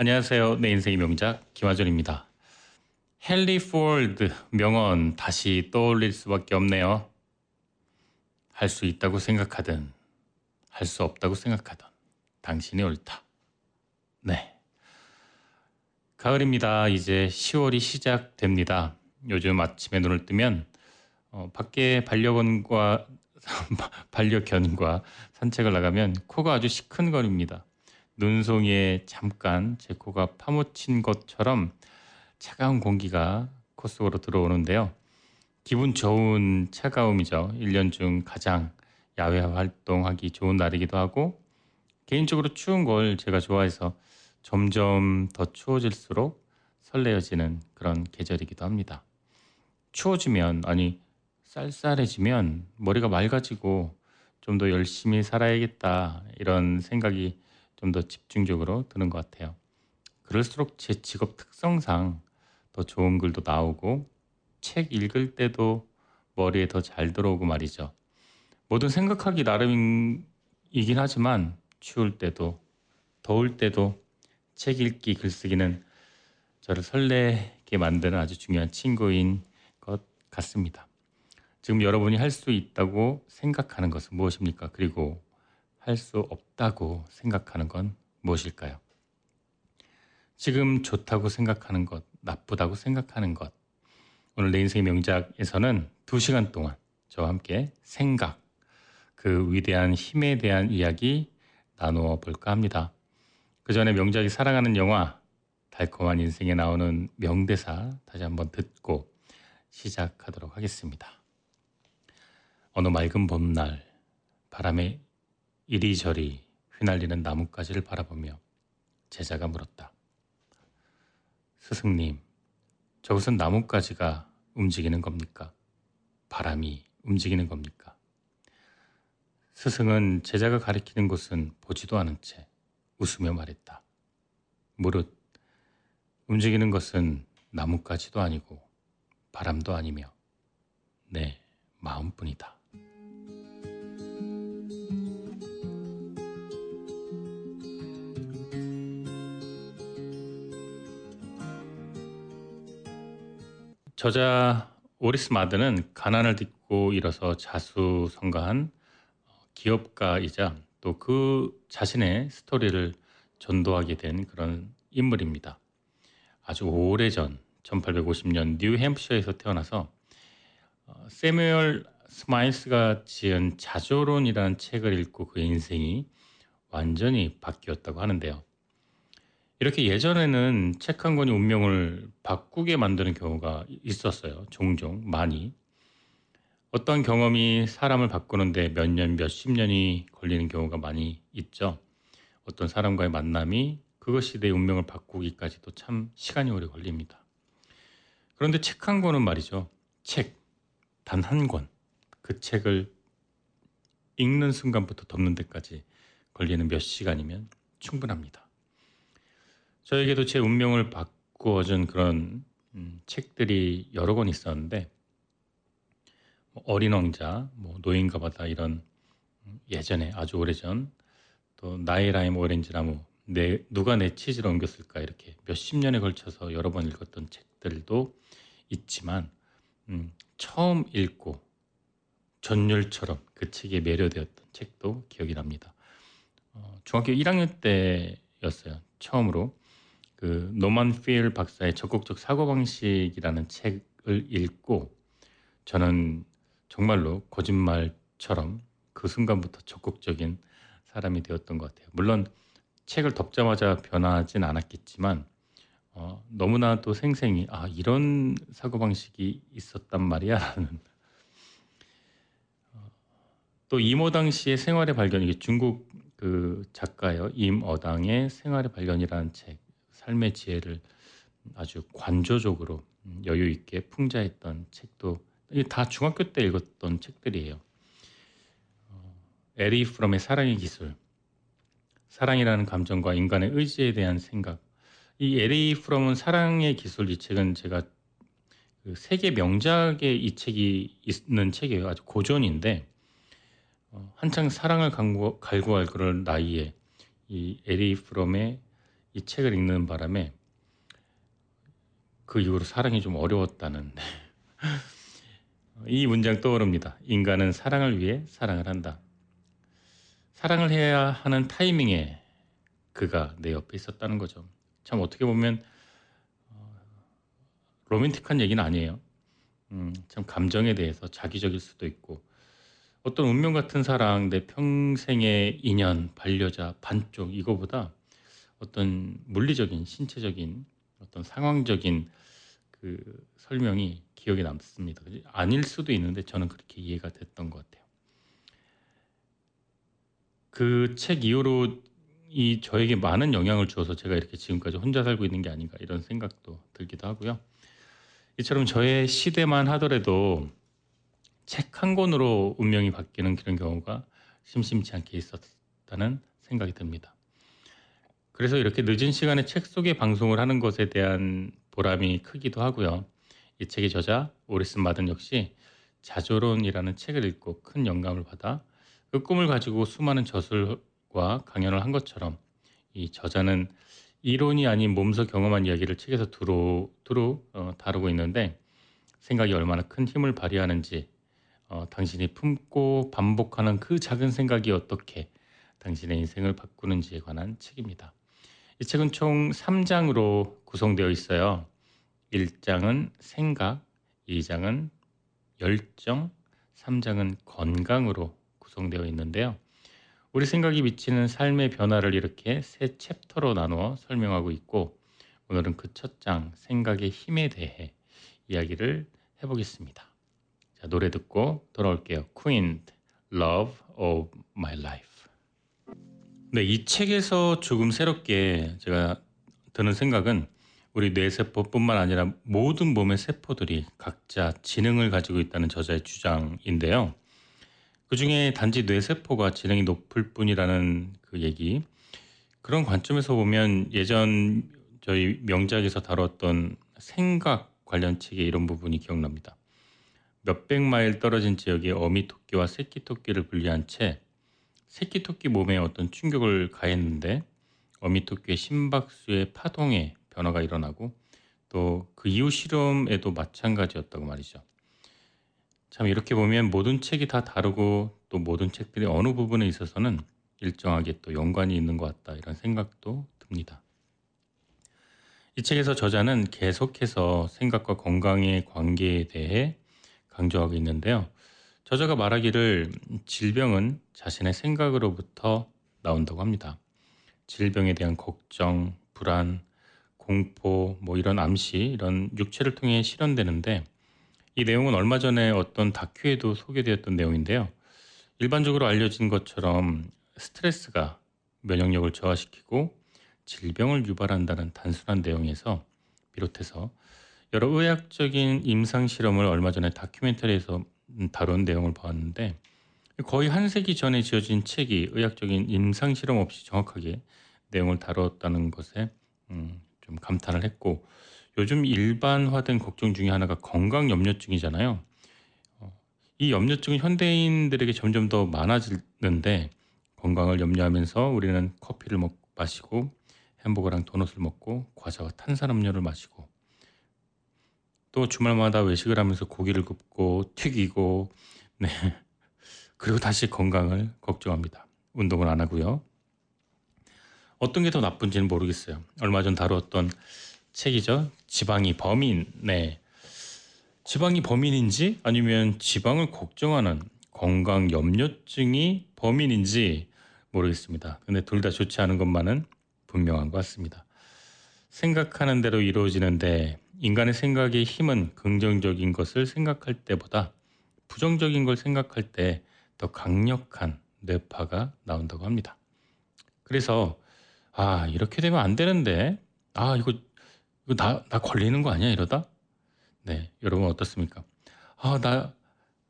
안녕하세요. 내 인생의 명작 김하준입니다. 헨리 포드 명언 다시 떠올릴 수밖에 없네요. 할 수 있다고 생각하든 할 수 없다고 생각하든 당신이 옳다. 네. 가을입니다. 이제 10월이 시작됩니다. 요즘 아침에 눈을 뜨면 어, 밖에 반려견과 반려견과 산책을 나가면 코가 아주 시큰거립니다. 눈송이에 잠깐 제 코가 파묻힌 것처럼 차가운 공기가 코 속으로 들어오는데요. 기분 좋은 차가움이죠. 1년 중 가장 야외 활동하기 좋은 날이기도 하고 개인적으로 추운 걸 제가 좋아해서 점점 더 추워질수록 설레어지는 그런 계절이기도 합니다. 추워지면 아니 쌀쌀해지면 머리가 맑아지고 좀 더 열심히 살아야겠다 이런 생각이 좀 더 집중적으로 드는 것 같아요. 그럴수록 제 직업 특성상 더 좋은 글도 나오고 책 읽을 때도 머리에 더 잘 들어오고 말이죠. 뭐든 생각하기 나름이긴 하지만 추울 때도 더울 때도 책 읽기 글쓰기는 저를 설레게 만드는 아주 중요한 친구인 것 같습니다. 지금 여러분이 할 수 있다고 생각하는 것은 무엇입니까? 그리고 할 수 없다고 생각하는 건 무엇일까요? 지금 좋다고 생각하는 것, 나쁘다고 생각하는 것. 오늘 내 인생의 명작에서는 두 시간 동안 저와 함께 생각, 그 위대한 힘에 대한 이야기 나누어 볼까 합니다. 그 전에 명작이 사랑하는 영화, 달콤한 인생에 나오는 명대사 다시 한번 듣고 시작하도록 하겠습니다. 어느 맑은 봄날 바람에 이리저리 휘날리는 나뭇가지를 바라보며 제자가 물었다. 스승님, 저것은 나뭇가지가 움직이는 겁니까? 바람이 움직이는 겁니까? 스승은 제자가 가리키는 곳은 보지도 않은 채 웃으며 말했다. 무릇 움직이는 것은 나뭇가지도 아니고 바람도 아니며 내 마음뿐이다. 저자 오리슨 마든은 가난을 딛고 일어서 자수성가한 기업가이자 또 그 자신의 스토리를 전도하게 된 그런 인물입니다. 아주 오래전 1850년 뉴햄프셔에서 태어나서 어, 새뮤얼 스마일스가 지은 자조론이라는 책을 읽고 그 인생이 완전히 바뀌었다고 하는데요. 이렇게 예전에는 책 한 권이 운명을 바꾸게 만드는 경우가 있었어요. 종종 많이. 어떤 경험이 사람을 바꾸는데 몇 년, 몇 십 년이 걸리는 경우가 많이 있죠. 어떤 사람과의 만남이 그것이 내 운명을 바꾸기까지도 참 시간이 오래 걸립니다. 그런데 책 한 권은 말이죠. 책, 단 한 권. 그 책을 읽는 순간부터 덮는 데까지 걸리는 몇 시간이면 충분합니다. 저에게도 제 운명을 바꾸어준 그런 음, 책들이 여러 권 있었는데 뭐 어린 왕자, 뭐 노인과 바다 이런 음, 예전에 아주 오래전 또 나의 라임 오렌지 나무 내, 누가 내 치즈를 옮겼을까 이렇게 몇십 년에 걸쳐서 여러 번 읽었던 책들도 있지만 음, 처음 읽고 전율처럼 그 책에 매료되었던 책도 기억이 납니다. 어, 중학교 1학년 때였어요. 처음으로 그 노만 필 박사의 적극적 사고방식이라는 책을 읽고 저는 정말로 거짓말처럼 그 순간부터 적극적인 사람이 되었던 것 같아요. 물론 책을 덮자마자 변하진 않았겠지만 어, 너무나도 생생히 아 이런 사고방식이 있었단 말이야라는. 어, 또 임어당 씨의 생활의 발견 이게 중국 그 작가예요. 임어당의 생활의 발견이라는 책 삶의 지혜를 아주 관조적으로 여유 있게 풍자했던 책도 다 중학교 때 읽었던 책들이에요. 어, 에리 프롬의 사랑의 기술, 사랑이라는 감정과 인간의 의지에 대한 생각. 이 에리 프롬은 사랑의 기술 이 책은 제가 그 세계 명작의 이 책이 있는 책이에요. 아주 고전인데 어, 한창 사랑을 갈구할 그런 나이에 이 에리 프롬의 이 책을 읽는 바람에 그 이후로 사랑이 좀 어려웠다는 이 문장 떠오릅니다. 인간은 사랑을 위해 사랑을 한다. 사랑을 해야 하는 타이밍에 그가 내 옆에 있었다는 거죠. 참 어떻게 보면 어, 로맨틱한 얘기는 아니에요. 음, 참 감정에 대해서 자기적일 수도 있고 어떤 운명 같은 사랑, 내 평생의 인연, 반려자, 반쪽 이거보다 어떤 물리적인, 신체적인 어떤 상황적인 그 설명이 기억에 남습니다. 아닐 수도 있는데 저는 그렇게 이해가 됐던 것 같아요. 그 책 이후로 이 저에게 많은 영향을 주어서 제가 이렇게 지금까지 혼자 살고 있는 게 아닌가 이런 생각도 들기도 하고요. 이처럼 저의 시대만 하더라도 책 한 권으로 운명이 바뀌는 그런 경우가 심심치 않게 있었다는 생각이 듭니다. 그래서 이렇게 늦은 시간에 책 속에 방송을 하는 것에 대한 보람이 크기도 하고요. 이 책의 저자 오리슨 마든 역시 자조론이라는 책을 읽고 큰 영감을 받아 그 꿈을 가지고 수많은 저술과 강연을 한 것처럼 이 저자는 이론이 아닌 몸소 경험한 이야기를 책에서 두루 두루 어, 다루고 있는데 생각이 얼마나 큰 힘을 발휘하는지 어, 당신이 품고 반복하는 그 작은 생각이 어떻게 당신의 인생을 바꾸는지에 관한 책입니다. 이 책은 총 3장으로 구성되어 있어요. 1장은 생각, 2장은 열정, 3장은 건강으로 구성되어 있는데요. 우리 생각이 미치는 삶의 변화를 이렇게 세 챕터로 나누어 설명하고 있고 오늘은 그 첫 장 생각의 힘에 대해 이야기를 해보겠습니다. 자, 노래 듣고 돌아올게요. Queen, Love of My Life. 네, 이 책에서 조금 새롭게 제가 드는 생각은 우리 뇌세포뿐만 아니라 모든 몸의 세포들이 각자 지능을 가지고 있다는 저자의 주장인데요. 그 중에 단지 뇌세포가 지능이 높을 뿐이라는 그 얘기. 그런 관점에서 보면 예전 저희 명작에서 다뤘던 생각 관련 책의 이런 부분이 기억납니다. 몇백 마일 떨어진 지역에 어미 토끼와 새끼 토끼를 분리한 채 새끼 토끼 몸에 어떤 충격을 가했는데 어미 토끼의 심박수의 파동에 변화가 일어나고 또 그 이후 실험에도 마찬가지였다고 말이죠. 참 이렇게 보면 모든 책이 다 다르고 또 모든 책들이 어느 부분에 있어서는 일정하게 또 연관이 있는 것 같다 이런 생각도 듭니다. 이 책에서 저자는 계속해서 생각과 건강의 관계에 대해 강조하고 있는데요. 저자가 말하기를 질병은 자신의 생각으로부터 나온다고 합니다. 질병에 대한 걱정, 불안, 공포, 뭐 이런 암시, 이런 육체를 통해 실현되는데 이 내용은 얼마 전에 어떤 다큐에도 소개되었던 내용인데요. 일반적으로 알려진 것처럼 스트레스가 면역력을 저하시키고 질병을 유발한다는 단순한 내용에서 비롯해서 여러 의학적인 임상 실험을 얼마 전에 다큐멘터리에서 다룬 내용을 보았는데 거의 한 세기 전에 지어진 책이 의학적인 임상 실험 없이 정확하게 내용을 다뤘다는 것에 음, 좀 감탄을 했고 요즘 일반화된 걱정 중에 하나가 건강 염려증이잖아요. 어, 이 염려증은 현대인들에게 점점 더 많아지는데 건강을 염려하면서 우리는 커피를 먹, 마시고 햄버거랑 도넛을 먹고 과자와 탄산음료를 마시고 또 주말마다 외식을 하면서 고기를 굽고 튀기고 네. 그리고 다시 건강을 걱정합니다. 운동을 안 하고요. 어떤 게 더 나쁜지는 모르겠어요. 얼마 전 다루었던 책이죠. 지방이 범인. 네. 지방이 범인인지 아니면 지방을 걱정하는 건강 염려증이 범인인지 모르겠습니다. 근데 둘 다 좋지 않은 것만은 분명한 것 같습니다. 생각하는 대로 이루어지는데 인간의 생각의 힘은 긍정적인 것을 생각할 때보다 부정적인 걸 생각할 때 더 강력한 뇌파가 나온다고 합니다. 그래서 아 이렇게 되면 안 되는데 아 이거 이거 나, 나 걸리는 거 아니야 이러다? 네 여러분 어떻습니까? 아 나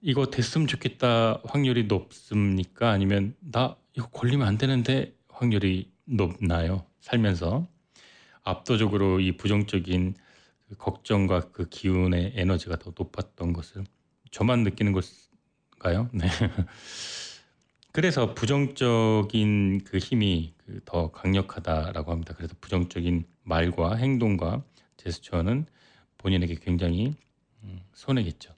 이거 됐으면 좋겠다 확률이 높습니까? 아니면 나 이거 걸리면 안 되는데 확률이 높나요? 살면서 압도적으로 이 부정적인 그 걱정과 그 기운의 에너지가 더 높았던 것을 저만 느끼는 것일까요? 네. 그래서 부정적인 그 힘이 그더 강력하다라고 합니다. 그래서 부정적인 말과 행동과 제스처는 본인에게 굉장히 음, 손해겠죠.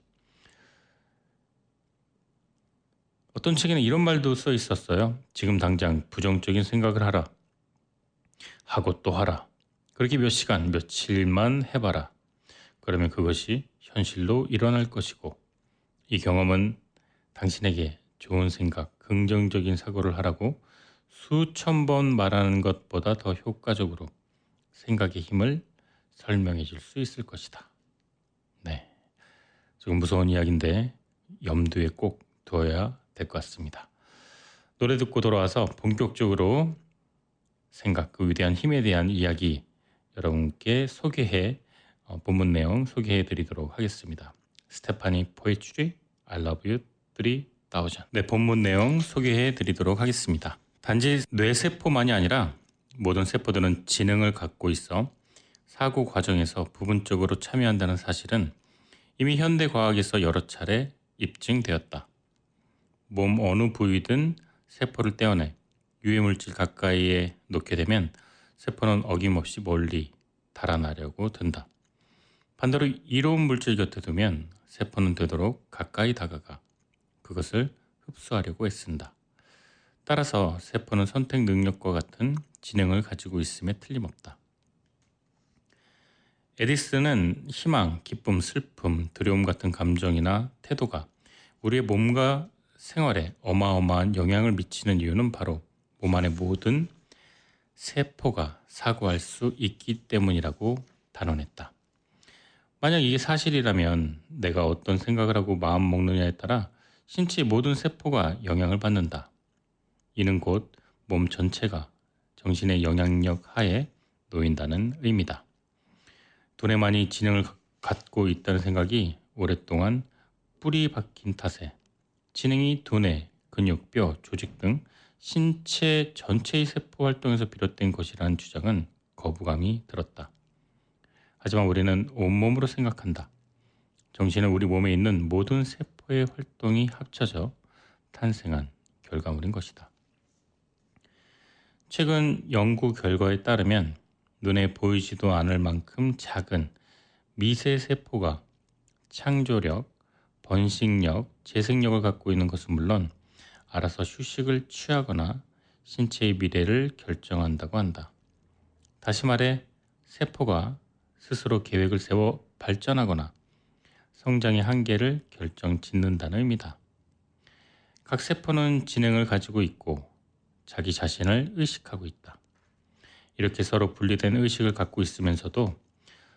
어떤 책에는 이런 말도 써 있었어요. 지금 당장 부정적인 생각을 하라. 하고 또 하라. 그렇게 몇 시간, 며칠만 해봐라. 그러면 그것이 현실로 일어날 것이고, 이 경험은 당신에게 좋은 생각, 긍정적인 사고를 하라고 수천 번 말하는 것보다 더 효과적으로 생각의 힘을 설명해 줄 수 있을 것이다. 네. 조금 무서운 이야기인데 염두에 꼭 두어야 될 것 같습니다. 노래 듣고 돌아와서 본격적으로 생각, 그 위대한 힘에 대한 이야기 여러분께 소개해 어, 본문 내용 소개해 드리도록 하겠습니다. 스테파니 포에츄리 I love you 3000. 네, 본문 내용 소개해 드리도록 하겠습니다. 단지 뇌세포만이 아니라 모든 세포들은 지능을 갖고 있어 사고 과정에서 부분적으로 참여한다는 사실은 이미 현대 과학에서 여러 차례 입증되었다. 몸 어느 부위든 세포를 떼어내 유해물질 가까이에 놓게 되면 세포는 어김없이 멀리 달아나려고 든다. 반대로 이로운 물질 곁에 두면 세포는 되도록 가까이 다가가 그것을 흡수하려고 애쓴다. 따라서 세포는 선택 능력과 같은 지능을 가지고 있음에 틀림없다. 에디슨은 희망, 기쁨, 슬픔, 두려움 같은 감정이나 태도가 우리의 몸과 생활에 어마어마한 영향을 미치는 이유는 바로 몸 안의 모든 세포가 사고할 수 있기 때문이라고 단언했다. 만약 이게 사실이라면 내가 어떤 생각을 하고 마음 먹느냐에 따라 신체의 모든 세포가 영향을 받는다. 이는 곧 몸 전체가 정신의 영향력 하에 놓인다는 의미다. 돈에만이 지능을 갖고 있다는 생각이 오랫동안 뿌리 박힌 탓에 지능이 두뇌, 근육, 뼈, 조직 등 신체 전체의 세포 활동에서 비롯된 것이라는 주장은 거부감이 들었다. 하지만 우리는 온몸으로 생각한다. 정신은 우리 몸에 있는 모든 세포의 활동이 합쳐져 탄생한 결과물인 것이다. 최근 연구 결과에 따르면 눈에 보이지도 않을 만큼 작은 미세 세포가 창조력, 번식력, 재생력을 갖고 있는 것은 물론 알아서 휴식을 취하거나 신체의 미래를 결정한다고 한다. 다시 말해 세포가 스스로 계획을 세워 발전하거나 성장의 한계를 결정 짓는다는 의미다. 각 세포는 진행을 가지고 있고 자기 자신을 의식하고 있다. 이렇게 서로 분리된 의식을 갖고 있으면서도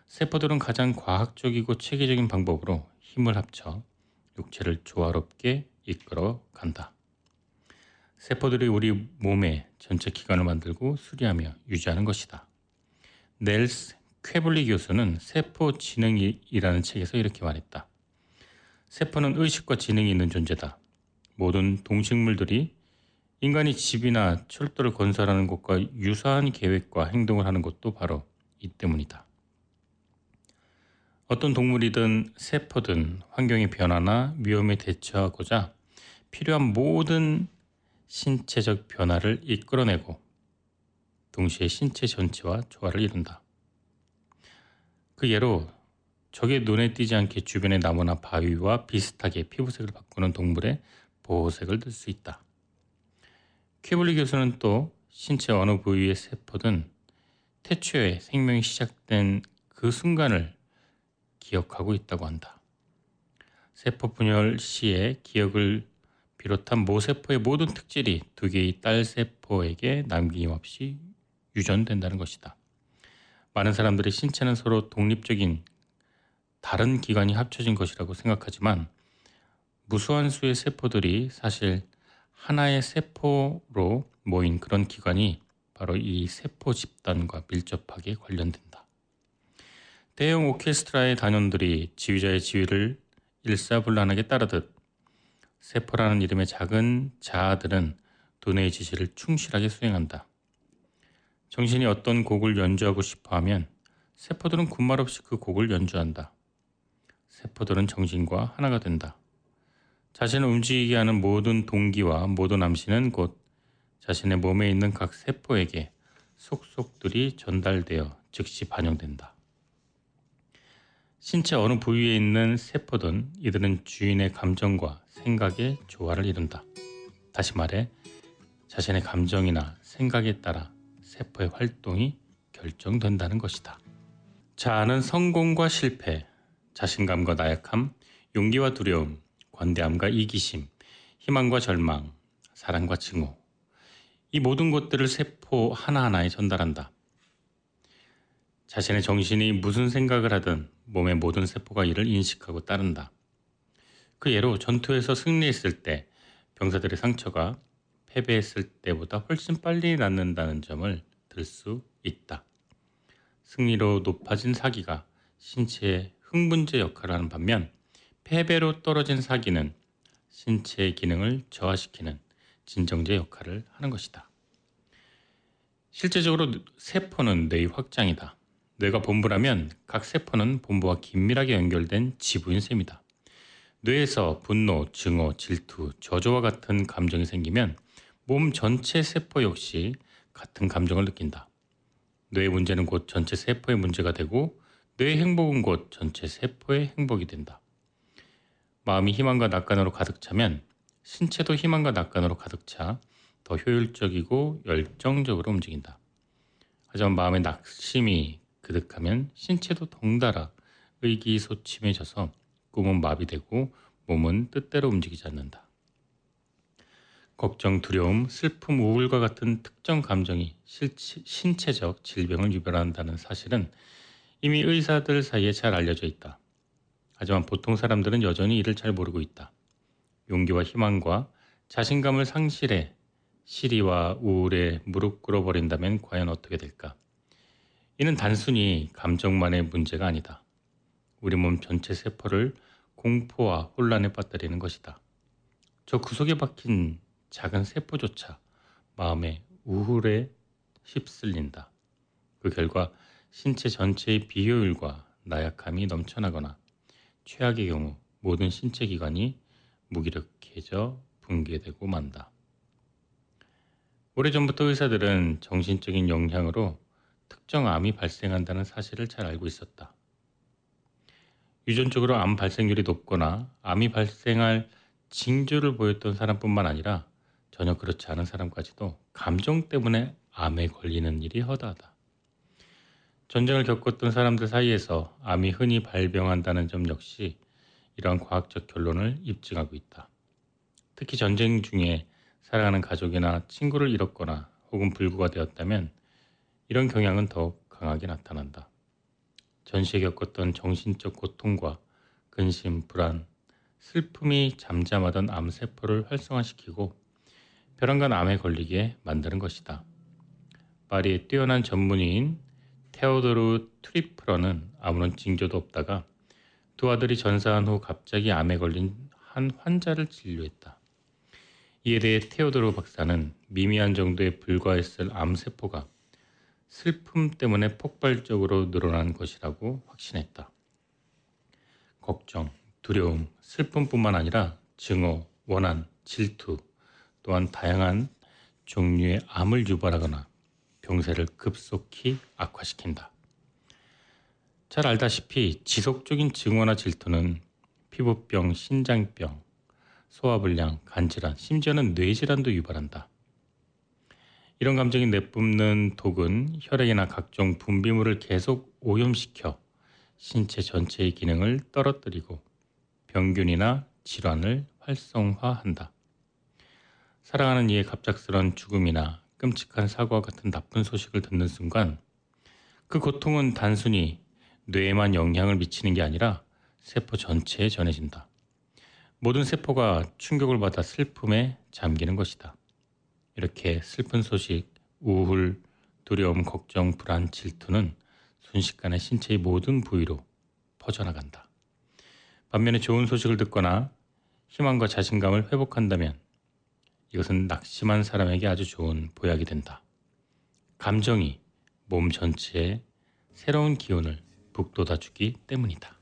세포들은 가장 과학적이고 체계적인 방법으로 힘을 합쳐 육체를 조화롭게 이끌어 간다. 세포들이 우리 몸의 전체 기관을 만들고 수리하며 유지하는 것이다. 넬스 쾌블리 교수는 세포 지능이라는 책에서 이렇게 말했다. 세포는 의식과 지능이 있는 존재다. 모든 동식물들이 인간이 집이나 철도를 건설하는 것과 유사한 계획과 행동을 하는 것도 바로 이 때문이다. 어떤 동물이든 세포든 환경의 변화나 위험에 대처하고자 필요한 모든 신체적 변화를 이끌어내고 동시에 신체 전체와 조화를 이룬다. 그 예로 적의 눈에 띄지 않게 주변의 나무나 바위와 비슷하게 피부색을 바꾸는 동물의 보호색을 들 수 있다. 퀴블리 교수는 또 신체 어느 부위의 세포든 태초에 생명이 시작된 그 순간을 기억하고 있다고 한다. 세포 분열 시에 기억을 비롯한 모세포의 모든 특질이 두 개의 딸 세포에게 남김없이 유전된다는 것이다. 많은 사람들이 신체는 서로 독립적인 다른 기관이 합쳐진 것이라고 생각하지만 무수한 수의 세포들이 사실 하나의 세포로 모인 그런 기관이 바로 이 세포 집단과 밀접하게 관련된다. 대형 오케스트라의 단원들이 지휘자의 지휘를 일사불란하게 따르듯 세포라는 이름의 작은 자아들은 두뇌의 지시를 충실하게 수행한다. 정신이 어떤 곡을 연주하고 싶어 하면 세포들은 군말 없이 그 곡을 연주한다. 세포들은 정신과 하나가 된다. 자신을 움직이게 하는 모든 동기와 모든 암시는 곧 자신의 몸에 있는 각 세포에게 속속들이 전달되어 즉시 반영된다. 신체 어느 부위에 있는 세포든 이들은 주인의 감정과 생각의 조화를 이룬다. 다시 말해 자신의 감정이나 생각에 따라 세포의 활동이 결정된다는 것이다. 자아는 성공과 실패, 자신감과 나약함, 용기와 두려움, 관대함과 이기심, 희망과 절망, 사랑과 증오. 이 모든 것들을 세포 하나하나에 전달한다. 자신의 정신이 무슨 생각을 하든 몸의 모든 세포가 이를 인식하고 따른다. 그 예로 전투에서 승리했을 때 병사들의 상처가 패배했을 때보다 훨씬 빨리 낫는다는 점을 들 수 있다. 승리로 높아진 사기가 신체의 흥분제 역할을 하는 반면 패배로 떨어진 사기는 신체의 기능을 저하시키는 진정제 역할을 하는 것이다. 실제적으로 세포는 뇌의 확장이다. 뇌가 본부라면 각 세포는 본부와 긴밀하게 연결된 지부인 셈이다. 뇌에서 분노, 증오, 질투, 저조와 같은 감정이 생기면 몸 전체 세포 역시 같은 감정을 느낀다. 뇌의 문제는 곧 전체 세포의 문제가 되고 뇌의 행복은 곧 전체 세포의 행복이 된다. 마음이 희망과 낙관으로 가득 차면 신체도 희망과 낙관으로 가득 차 더 효율적이고 열정적으로 움직인다. 하지만 마음의 낙심이 그득하면 신체도 덩달아 의기소침해져서 꿈은 마비되고 몸은 뜻대로 움직이지 않는다. 걱정, 두려움, 슬픔, 우울과 같은 특정 감정이 실치, 신체적 질병을 유발한다는 사실은 이미 의사들 사이에 잘 알려져 있다. 하지만 보통 사람들은 여전히 이를 잘 모르고 있다. 용기와 희망과 자신감을 상실해 시리와 우울에 무릎 꿇어버린다면 과연 어떻게 될까? 이는 단순히 감정만의 문제가 아니다. 우리 몸 전체 세포를 공포와 혼란에 빠뜨리는 것이다. 저 구석에 박힌 작은 세포조차 마음의 우울에 휩쓸린다. 그 결과 신체 전체의 비효율과 나약함이 넘쳐나거나 최악의 경우 모든 신체 기관이 무기력해져 붕괴되고 만다. 오래전부터 의사들은 정신적인 영향으로 특정 암이 발생한다는 사실을 잘 알고 있었다. 유전적으로 암 발생률이 높거나 암이 발생할 징조를 보였던 사람뿐만 아니라 전혀 그렇지 않은 사람까지도 감정 때문에 암에 걸리는 일이 허다하다. 전쟁을 겪었던 사람들 사이에서 암이 흔히 발병한다는 점 역시 이러한 과학적 결론을 입증하고 있다. 특히 전쟁 중에 사랑하는 가족이나 친구를 잃었거나 혹은 불구가 되었다면 이런 경향은 더욱 강하게 나타난다. 전시에 겪었던 정신적 고통과 근심, 불안, 슬픔이 잠잠하던 암세포를 활성화시키고 벼랑간 암에 걸리게 만드는 것이다. 파리의 뛰어난 전문의인 테오도르 트리프러는 아무런 징조도 없다가 두 아들이 전사한 후 갑자기 암에 걸린 한 환자를 진료했다. 이에 대해 테오도르 박사는 미미한 정도에 불과했을 암세포가 슬픔 때문에 폭발적으로 늘어난 것이라고 확신했다. 걱정, 두려움, 슬픔뿐만 아니라 증오, 원한, 질투, 또한 다양한 종류의 암을 유발하거나 병세를 급속히 악화시킨다. 잘 알다시피 지속적인 증오나 질투는 피부병, 신장병, 소화불량, 간질환, 심지어는 뇌질환도 유발한다. 이런 감정이 내뿜는 독은 혈액이나 각종 분비물을 계속 오염시켜 신체 전체의 기능을 떨어뜨리고 병균이나 질환을 활성화한다. 사랑하는 이의 갑작스런 죽음이나 끔찍한 사고와 같은 나쁜 소식을 듣는 순간 그 고통은 단순히 뇌에만 영향을 미치는 게 아니라 세포 전체에 전해진다. 모든 세포가 충격을 받아 슬픔에 잠기는 것이다. 이렇게 슬픈 소식, 우울, 두려움, 걱정, 불안, 질투는 순식간에 신체의 모든 부위로 퍼져나간다. 반면에 좋은 소식을 듣거나 희망과 자신감을 회복한다면 이것은 낙심한 사람에게 아주 좋은 보약이 된다. 감정이 몸 전체에 새로운 기운을 북돋아 주기 때문이다.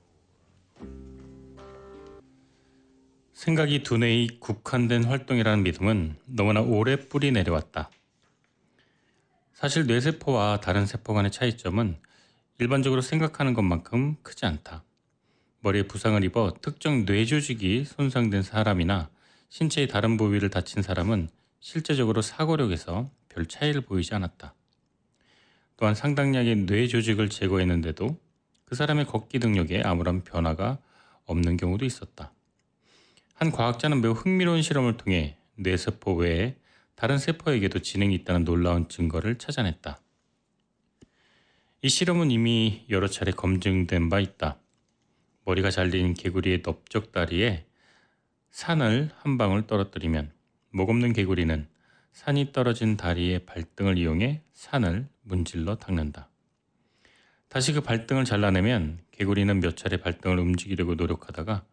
생각이 두뇌의 국한된 활동이라는 믿음은 너무나 오래 뿌리 내려왔다. 사실 뇌세포와 다른 세포 간의 차이점은 일반적으로 생각하는 것만큼 크지 않다. 머리에 부상을 입어 특정 뇌 조직이 손상된 사람이나 신체의 다른 부위를 다친 사람은 실제적으로 사고력에서 별 차이를 보이지 않았다. 또한 상당량의 뇌 조직을 제거했는데도 그 사람의 걷기 능력에 아무런 변화가 없는 경우도 있었다. 한 과학자는 매우 흥미로운 실험을 통해 뇌세포 외에 다른 세포에게도 지능이 있다는 놀라운 증거를 찾아냈다. 이 실험은 이미 여러 차례 검증된 바 있다. 머리가 잘린 개구리의 넓적다리에 산을 한 방울 떨어뜨리면 목 없는 개구리는 산이 떨어진 다리의 발등을 이용해 산을 문질러 닦는다. 다시 그 발등을 잘라내면 개구리는 몇 차례 발등을 움직이려고 노력하다가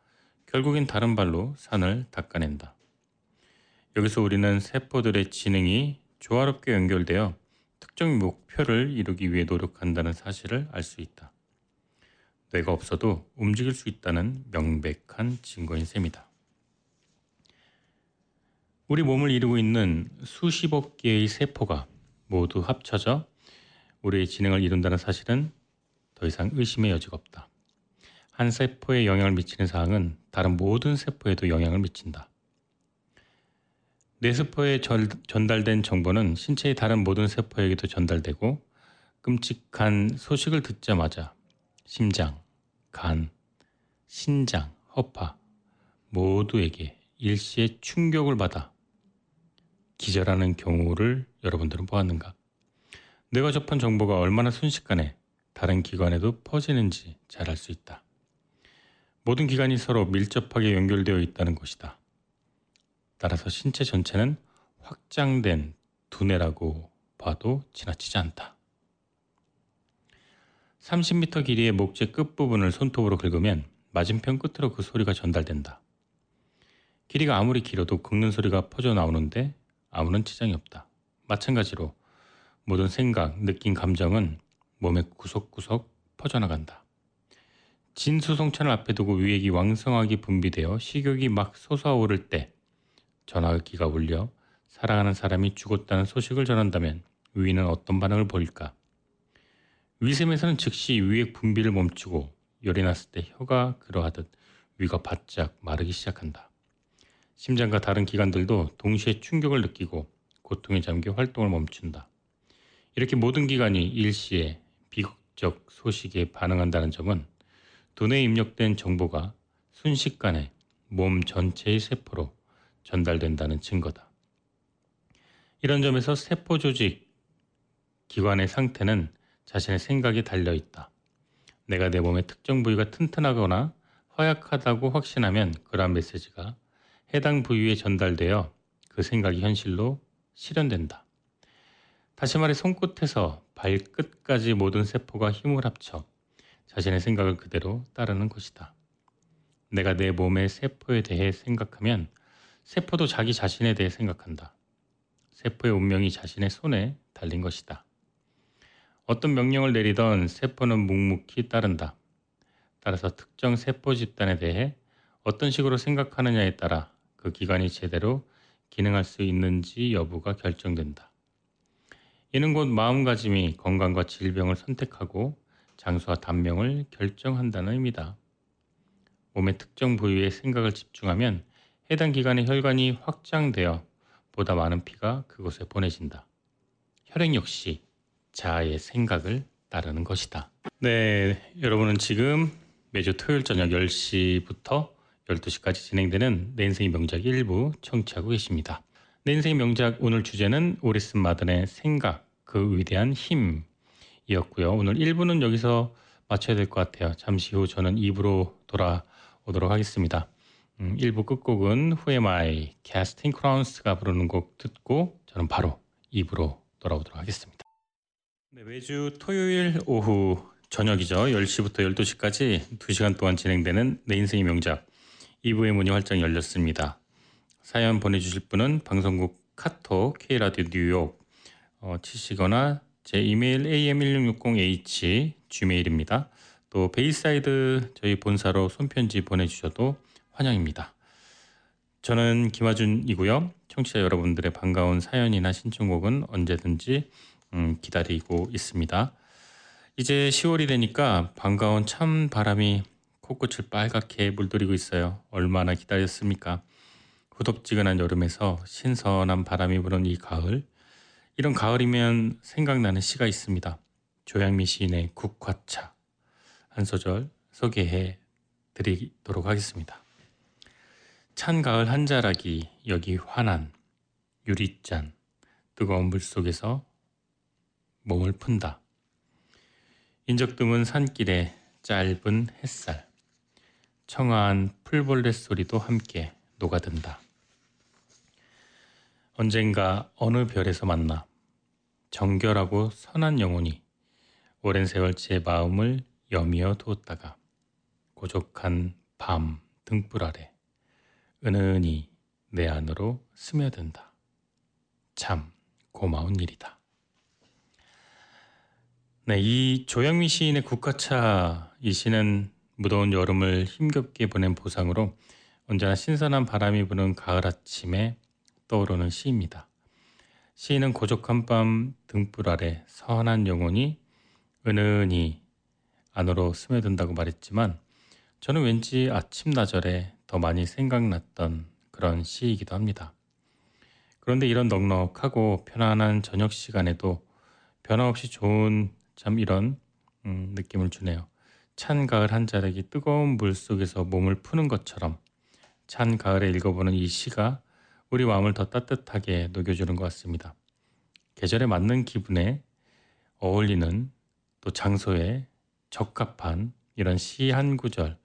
결국엔 다른 발로 산을 닦아낸다. 여기서 우리는 세포들의 지능이 조화롭게 연결되어 특정 목표를 이루기 위해 노력한다는 사실을 알 수 있다. 뇌가 없어도 움직일 수 있다는 명백한 증거인 셈이다. 우리 몸을 이루고 있는 수십억 개의 세포가 모두 합쳐져 우리의 지능을 이룬다는 사실은 더 이상 의심의 여지가 없다. 한 세포에 영향을 미치는 사항은 다른 모든 세포에도 영향을 미친다. 뇌세포에 전달된 정보는 신체의 다른 모든 세포에게도 전달되고 끔찍한 소식을 듣자마자 심장, 간, 신장, 허파 모두에게 일시에 충격을 받아 기절하는 경우를 여러분들은 보았는가? 내가 접한 정보가 얼마나 순식간에 다른 기관에도 퍼지는지 잘 알 수 있다. 모든 기관이 서로 밀접하게 연결되어 있다는 것이다. 따라서 신체 전체는 확장된 두뇌라고 봐도 지나치지 않다. 30m 길이의 목재 끝부분을 손톱으로 긁으면 맞은편 끝으로 그 소리가 전달된다. 길이가 아무리 길어도 긁는 소리가 퍼져 나오는데 아무런 지장이 없다. 마찬가지로 모든 생각, 느낀 감정은 몸의 구석구석 퍼져나간다. 진수성찬을 앞에 두고 위액이 왕성하게 분비되어 식욕이 막 솟아오를 때 전화기가 울려 사랑하는 사람이 죽었다는 소식을 전한다면 위는 어떤 반응을 보일까? 위샘에서는 즉시 위액 분비를 멈추고 열이 났을 때 혀가 그러하듯 위가 바짝 마르기 시작한다. 심장과 다른 기관들도 동시에 충격을 느끼고 고통에 잠겨 활동을 멈춘다. 이렇게 모든 기관이 일시에 비극적 소식에 반응한다는 점은 두뇌에 입력된 정보가 순식간에 몸 전체의 세포로 전달된다는 증거다. 이런 점에서 세포 조직 기관의 상태는 자신의 생각에 달려 있다. 내가 내 몸의 특정 부위가 튼튼하거나 허약하다고 확신하면 그러한 메시지가 해당 부위에 전달되어 그 생각이 현실로 실현된다. 다시 말해 손끝에서 발끝까지 모든 세포가 힘을 합쳐 자신의 생각을 그대로 따르는 것이다. 내가 내 몸의 세포에 대해 생각하면 세포도 자기 자신에 대해 생각한다. 세포의 운명이 자신의 손에 달린 것이다. 어떤 명령을 내리던 세포는 묵묵히 따른다. 따라서 특정 세포 집단에 대해 어떤 식으로 생각하느냐에 따라 그 기관이 제대로 기능할 수 있는지 여부가 결정된다. 이는 곧 마음가짐이 건강과 질병을 선택하고 장소와 단명을 결정한다는 의미다. 몸의 특정 부위에 생각을 집중하면 해당 기관의 혈관이 확장되어 보다 많은 피가 그곳에 보내진다. 혈액 역시 자아의 생각을 따르는 것이다. 네, 여러분은 지금 매주 토요일 저녁 10시부터 12시까지 진행되는 내 인생의 명작 일부 청취하고 계십니다. 내 인생의 명작 오늘 주제는 오리슨 마든의 생각, 그 위대한 힘 이었고요. 오늘 1부는 여기서 마쳐야 될 것 같아요. 잠시 후 저는 2부로 돌아오도록 하겠습니다. 음, 1부 끝곡은 I, Casting Crowns가 부르는 곡 듣고 저는 바로 2부로 돌아오도록 하겠습니다. 네, 매주 토요일 오후 저녁이죠. 10시부터 12시까지 2시간 동안 진행되는 내 인생의 명작 2부의 문이 활짝 열렸습니다. 사연 보내주실 분은 방송국 카톡 K라디오 뉴욕 어, 치시거나 제 이메일 am1660 at gmail입니다. 또 베이사이드 저희 본사로 손편지 보내주셔도 환영입니다. 저는 김하준이고요. 청취자 여러분들의 반가운 사연이나 신청곡은 언제든지 음, 기다리고 있습니다. 이제 10월이 되니까 반가운 찬 바람이 코끝을 빨갛게 물들이고 있어요. 얼마나 기다렸습니까? 후덥지근한 여름에서 신선한 바람이 부는 이 가을. 이런 가을이면 생각나는 시가 있습니다. 조양미 시인의 국화차 한 소절 소개해 드리도록 하겠습니다. 찬 가을 한 자락이 여기 환한 유리잔 뜨거운 물 속에서 몸을 푼다. 인적 드문 산길에 짧은 햇살 청아한 풀벌레 소리도 함께 녹아든다. 언젠가 어느 별에서 만나 정결하고 선한 영혼이 오랜 세월 제 마음을 여미어 두었다가 고족한 밤 등불 아래 은은히 내 안으로 스며든다. 참 고마운 일이다. 네, 이 조영미 시인의 국화차 이 시는 무더운 여름을 힘겹게 보낸 보상으로 언제나 신선한 바람이 부는 가을 아침에 떠오르는 시입니다. 시인은 고적한 밤 등불 아래 선한 영혼이 은은히 안으로 스며든다고 말했지만 저는 왠지 아침 나절에 더 많이 생각났던 그런 시이기도 합니다. 그런데 이런 넉넉하고 편안한 저녁 시간에도 변함없이 좋은 참 이런 음, 느낌을 주네요. 찬 가을 한 자락이 뜨거운 물 속에서 몸을 푸는 것처럼 찬 가을에 읽어보는 이 시가 우리 마음을 더 따뜻하게 녹여주는 것 같습니다. 계절에 맞는 기분에 어울리는 또 장소에 적합한 이런 시 한 구절,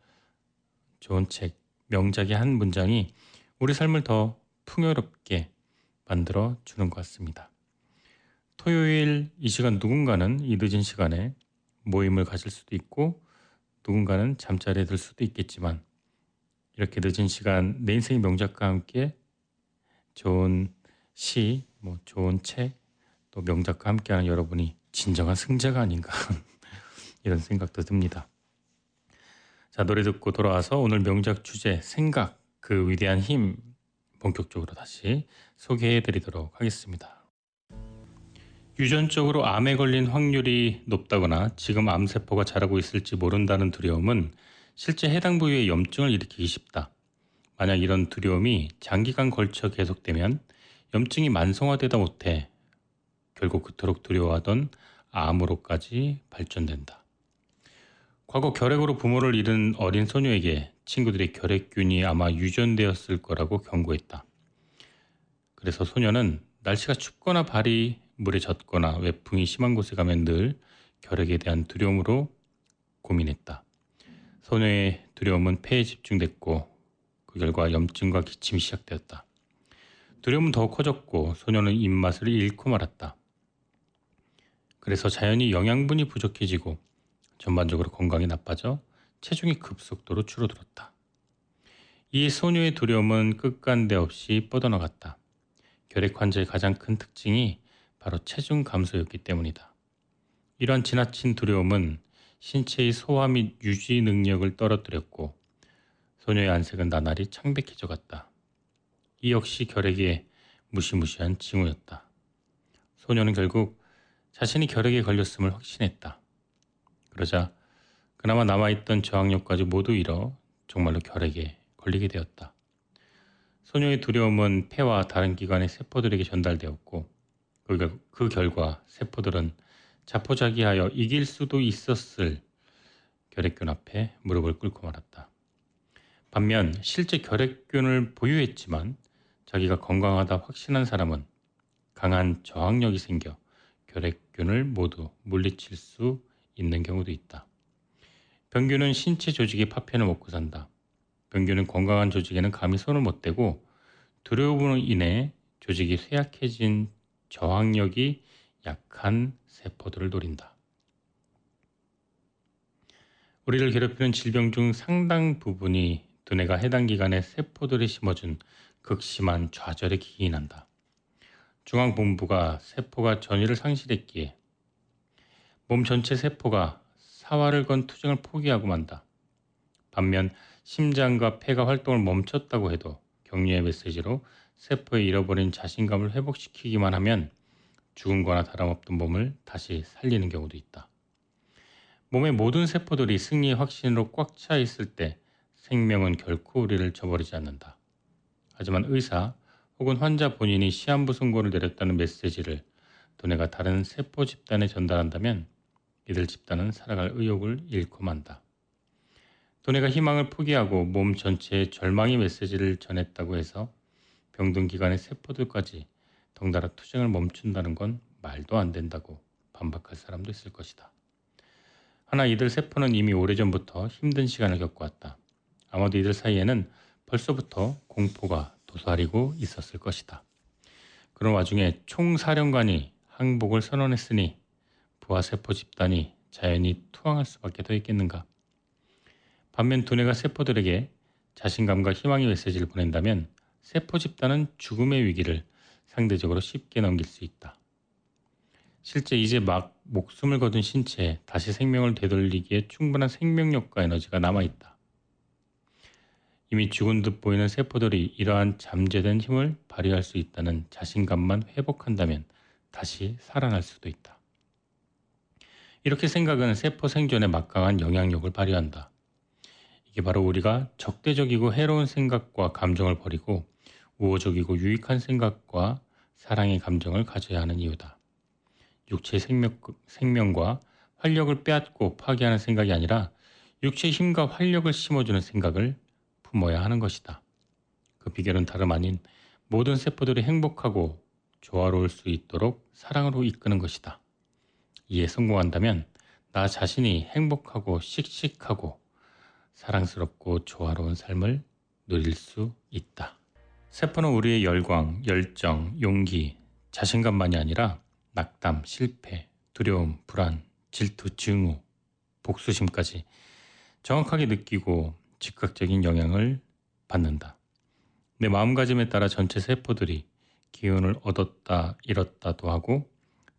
좋은 책, 명작의 한 문장이 우리 삶을 더 풍요롭게 만들어 주는 것 같습니다. 토요일 이 시간 누군가는 이 늦은 시간에 모임을 가질 수도 있고 누군가는 잠자리에 들 수도 있겠지만 이렇게 늦은 시간 내 인생의 명작과 함께 좋은 시, 뭐 좋은 책, 또 명작과 함께하는 여러분이 진정한 승자가 아닌가 이런 생각도 듭니다. 자 노래 듣고 돌아와서 오늘 명작 주제 생각 그 위대한 힘 본격적으로 다시 소개해 드리도록 하겠습니다. 유전적으로 암에 걸린 확률이 높다거나 지금 암세포가 자라고 있을지 모른다는 두려움은 실제 해당 부위에 염증을 일으키기 쉽다. 만약 이런 두려움이 장기간 걸쳐 계속되면 염증이 만성화되다 못해 결국 그토록 두려워하던 암으로까지 발전된다. 과거 결핵으로 부모를 잃은 어린 소녀에게 친구들이 결핵균이 아마 유전되었을 거라고 경고했다. 그래서 소녀는 날씨가 춥거나 발이 물에 젖거나 외풍이 심한 곳에 가면 늘 결핵에 대한 두려움으로 고민했다. 소녀의 두려움은 폐에 집중됐고 그 결과 염증과 기침이 시작되었다. 두려움은 더 커졌고 소녀는 입맛을 잃고 말았다. 그래서 자연히 영양분이 부족해지고 전반적으로 건강이 나빠져 체중이 급속도로 줄어들었다. 이 소녀의 두려움은 끝간데 없이 뻗어나갔다. 결핵 환자의 가장 큰 특징이 바로 체중 감소였기 때문이다. 이러한 지나친 두려움은 신체의 소화 및 유지 능력을 떨어뜨렸고 소녀의 안색은 나날이 창백해져 갔다. 이 역시 결핵의 무시무시한 징후였다. 소녀는 결국 자신이 결핵에 걸렸음을 확신했다. 그러자 그나마 남아있던 저항력까지 모두 잃어 정말로 결핵에 걸리게 되었다. 소녀의 두려움은 폐와 다른 기관의 세포들에게 전달되었고 그, 그 결과 세포들은 자포자기하여 이길 수도 있었을 결핵균 앞에 무릎을 꿇고 말았다. 반면 실제 결핵균을 보유했지만 자기가 건강하다 확신한 사람은 강한 저항력이 생겨 결핵균을 모두 물리칠 수 있는 경우도 있다. 병균은 신체 조직의 파편을 먹고 산다. 병균은 건강한 조직에는 감히 손을 못 대고 두려움으로 인해 조직이 쇠약해진 저항력이 약한 세포들을 노린다. 우리를 괴롭히는 질병 중 상당 부분이 두뇌가 해당 기관의 세포들이 심어준 극심한 좌절에 기인한다. 중앙본부가 세포가 전위를 상실했기에 몸 전체 세포가 사활을 건 투쟁을 포기하고 만다. 반면 심장과 폐가 활동을 멈췄다고 해도 격려의 메시지로 세포의 잃어버린 자신감을 회복시키기만 하면 죽은 거나 다름없던 몸을 다시 살리는 경우도 있다. 몸의 모든 세포들이 승리의 확신으로 꽉 차 있을 때 생명은 결코 우리를 저버리지 않는다. 하지만 의사 혹은 환자 본인이 시한부 선고를 내렸다는 메시지를 두뇌가 다른 세포 집단에 전달한다면 이들 집단은 살아갈 의욕을 잃고 만다. 두뇌가 희망을 포기하고 몸 전체에 절망의 메시지를 전했다고 해서 병든 기관의 세포들까지 덩달아 투쟁을 멈춘다는 건 말도 안 된다고 반박할 사람도 있을 것이다. 하나 이들 세포는 이미 오래전부터 힘든 시간을 겪어왔다. 아마도 이들 사이에는 벌써부터 공포가 도사리고 있었을 것이다. 그런 와중에 총사령관이 항복을 선언했으니 부하세포 집단이 자연히 투항할 수밖에 더 있겠는가. 반면 두뇌가 세포들에게 자신감과 희망의 메시지를 보낸다면 세포 집단은 죽음의 위기를 상대적으로 쉽게 넘길 수 있다. 실제 이제 막 목숨을 거둔 신체에 다시 생명을 되돌리기에 충분한 생명력과 에너지가 남아있다. 이미 죽은 듯 보이는 세포들이 이러한 잠재된 힘을 발휘할 수 있다는 자신감만 회복한다면 다시 살아날 수도 있다. 이렇게 생각은 세포 생존에 막강한 영향력을 발휘한다. 이게 바로 우리가 적대적이고 해로운 생각과 감정을 버리고 우호적이고 유익한 생각과 사랑의 감정을 가져야 하는 이유다. 육체의 생명, 생명과 활력을 빼앗고 파괴하는 생각이 아니라 육체의 힘과 활력을 심어주는 생각을 품어야 하는 것이다. 그 비결은 다름 아닌 모든 세포들이 행복하고 조화로울 수 있도록 사랑으로 이끄는 것이다. 이에 성공한다면 나 자신이 행복하고 씩씩하고 사랑스럽고 조화로운 삶을 누릴 수 있다. 세포는 우리의 열광, 열정, 용기, 자신감만이 아니라 낙담, 실패, 두려움, 불안, 질투, 증오, 복수심까지 정확하게 느끼고 즉각적인 영향을 받는다. 내 마음가짐에 따라 전체 세포들이 기운을 얻었다, 잃었다도 하고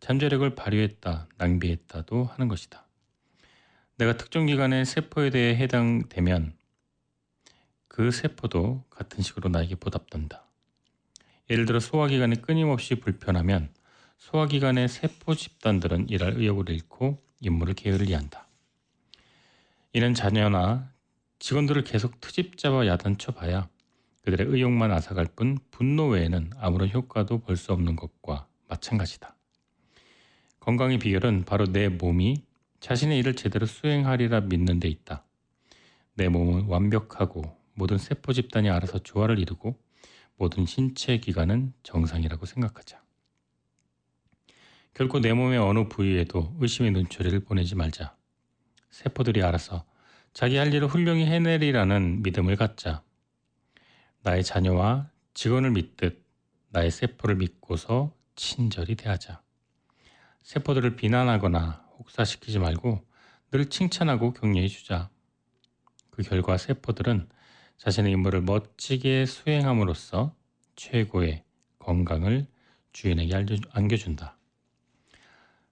잠재력을 발휘했다, 낭비했다도 하는 것이다. 내가 특정 기관의 세포에 대해 해당되면 그 세포도 같은 식으로 나에게 보답된다. 예를 들어 소화기관이 끊임없이 불편하면 소화기관의 세포 집단들은 일할 의욕을 잃고 임무를 게을리한다. 이는 자녀나 직원들을 계속 트집 잡아 야단쳐 봐야 그들의 의욕만 앗아갈 뿐 분노 외에는 아무런 효과도 볼 수 없는 것과 마찬가지다. 건강의 비결은 바로 내 몸이 자신의 일을 제대로 수행하리라 믿는 데 있다. 내 몸은 완벽하고 모든 세포 집단이 알아서 조화를 이루고 모든 신체 기관은 정상이라고 생각하자. 결코 내 몸의 어느 부위에도 의심의 눈초리를 보내지 말자. 세포들이 알아서 자기 할 일을 훌륭히 해내리라는 믿음을 갖자. 나의 자녀와 직원을 믿듯 나의 세포를 믿고서 친절히 대하자. 세포들을 비난하거나 혹사시키지 말고 늘 칭찬하고 격려해 주자. 그 결과 세포들은 자신의 임무를 멋지게 수행함으로써 최고의 건강을 주인에게 안겨준다.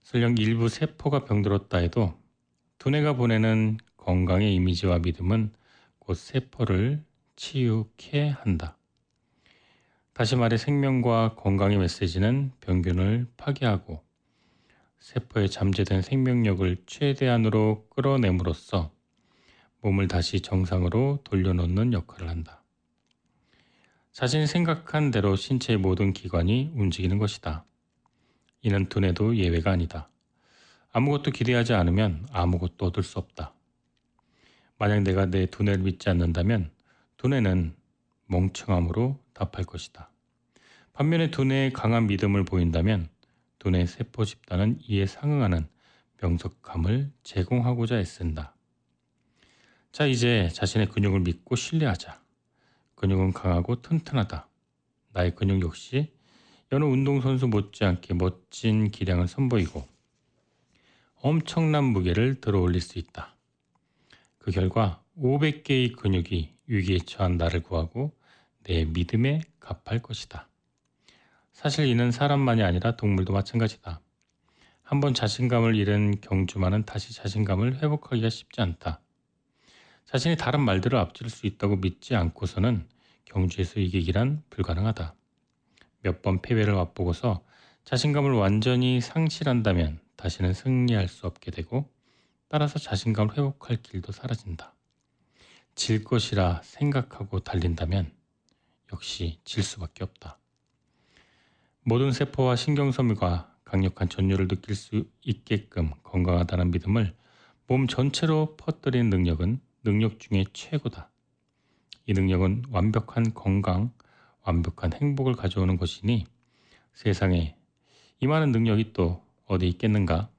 설령 일부 세포가 병들었다 해도 두뇌가 보내는 건강의 이미지와 믿음은 곧 세포를 치유케 한다. 다시 말해 생명과 건강의 메시지는 병균을 파괴하고 세포에 잠재된 생명력을 최대한으로 끌어내므로써 몸을 다시 정상으로 돌려놓는 역할을 한다. 자신이 생각한 대로 신체의 모든 기관이 움직이는 것이다. 이는 두뇌도 예외가 아니다. 아무것도 기대하지 않으면 아무것도 얻을 수 없다. 만약 내가 내 두뇌를 믿지 않는다면 두뇌는 멍청함으로 답할 것이다. 반면에 두뇌에 강한 믿음을 보인다면 두뇌 세포 집단은 이에 상응하는 명석감을 제공하고자 애쓴다. 자, 이제 자신의 근육을 믿고 신뢰하자. 근육은 강하고 튼튼하다. 나의 근육 역시 여느 운동선수 못지않게 멋진 기량을 선보이고 엄청난 무게를 들어 올릴 수 있다. 그 결과 500개의 근육이 위기에 처한 나를 구하고 내 믿음에 갚할 것이다. 사실 이는 사람만이 아니라 동물도 마찬가지다. 한번 자신감을 잃은 경주만은 다시 자신감을 회복하기가 쉽지 않다. 자신이 다른 말들을 앞질 수 있다고 믿지 않고서는 경주에서 이기기란 불가능하다. 몇 번 패배를 맛보고서 자신감을 완전히 상실한다면 다시는 승리할 수 없게 되고 따라서 자신감을 회복할 길도 사라진다. 질 것이라 생각하고 달린다면 역시 질 수밖에 없다. 모든 세포와 신경섬유가 강력한 전율을 느낄 수 있게끔 건강하다는 믿음을 몸 전체로 퍼뜨리는 능력은 능력 중에 최고다. 이 능력은 완벽한 건강, 완벽한 행복을 가져오는 것이니 세상에 이 많은 능력이 또 어디 있겠는가?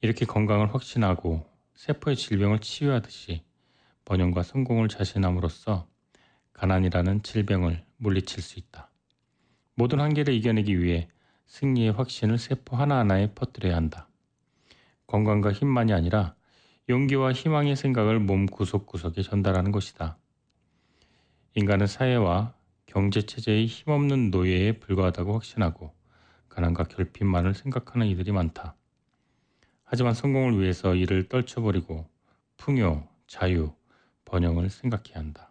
이렇게 건강을 확신하고 세포의 질병을 치유하듯이 번영과 성공을 자신함으로써 가난이라는 질병을 물리칠 수 있다. 모든 한계를 이겨내기 위해 승리의 확신을 세포 하나하나에 퍼뜨려야 한다. 건강과 힘만이 아니라 용기와 희망의 생각을 몸 구석구석에 전달하는 것이다. 인간은 사회와 경제 체제의 힘없는 노예에 불과하다고 확신하고 가난과 결핍만을 생각하는 이들이 많다. 하지만 성공을 위해서 이를 떨쳐버리고 풍요, 자유, 번영을 생각해야 한다.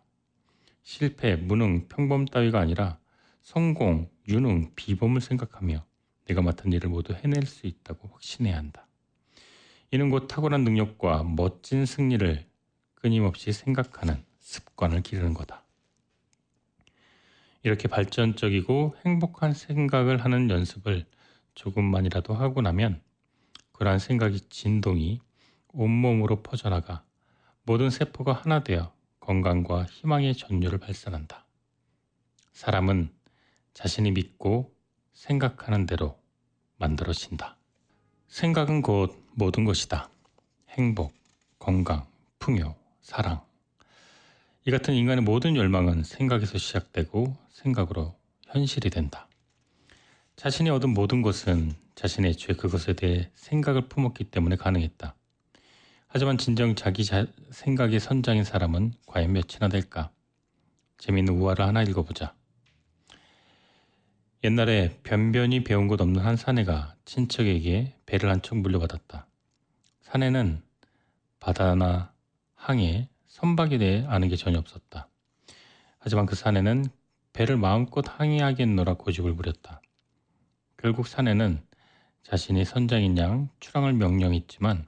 실패, 무능, 평범 따위가 아니라 성공, 유능, 비범을 생각하며 내가 맡은 일을 모두 해낼 수 있다고 확신해야 한다. 이는 곧 탁월한 능력과 멋진 승리를 끊임없이 생각하는 습관을 기르는 거다. 이렇게 발전적이고 행복한 생각을 하는 연습을 조금만이라도 하고 나면 그러한 생각이 진동이 온몸으로 퍼져나가 모든 세포가 하나 되어 건강과 희망의 전율을 발산한다. 사람은 자신이 믿고 생각하는 대로 만들어진다. 생각은 곧 모든 것이다. 행복, 건강, 풍요, 사랑. 이 같은 인간의 모든 열망은 생각에서 시작되고 생각으로 현실이 된다. 자신이 얻은 모든 것은 자신의 죄 그것에 대해 생각을 품었기 때문에 가능했다. 하지만 진정 자기 자, 생각의 선장인 사람은 과연 몇이나 될까? 재미있는 우화를 하나 읽어보자. 옛날에 변변히 배운 것 없는 한 사내가 친척에게 배를 한 척 물려받았다. 사내는 바다나 항해, 선박에 대해 아는 게 전혀 없었다. 하지만 그 사내는 배를 마음껏 항해하겠노라 고집을 부렸다. 결국 사내는 자신이 선장인 양 출항을 명령했지만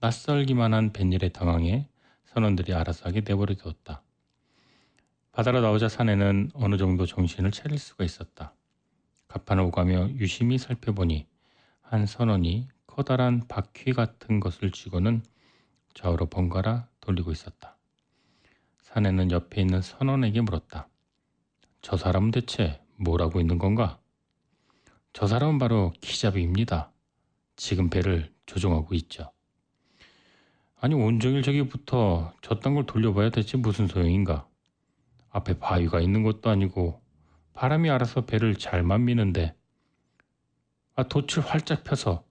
낯설기만 한 뱃일에 당황해 선원들이 알아서 하게 내버려 두었다. 바다로 나오자 사내는 어느 정도 정신을 차릴 수가 있었다. 가판을 오가며 유심히 살펴보니 한 선원이 커다란 바퀴 같은 것을 쥐고는 좌우로 번갈아 돌리고 있었다. 사내는 옆에 있는 선원에게 물었다. 저 사람은 대체 뭘 하고 있는 건가? 저 사람은 바로 키잡이입니다. 지금 배를 조종하고 있죠. 아니 온종일 저기부터 저딴 걸 돌려봐야 대체 무슨 소용인가? 앞에 바위가 있는 것도 아니고 바람이 알아서 배를 잘만 미는데 아 돛을 활짝 펴서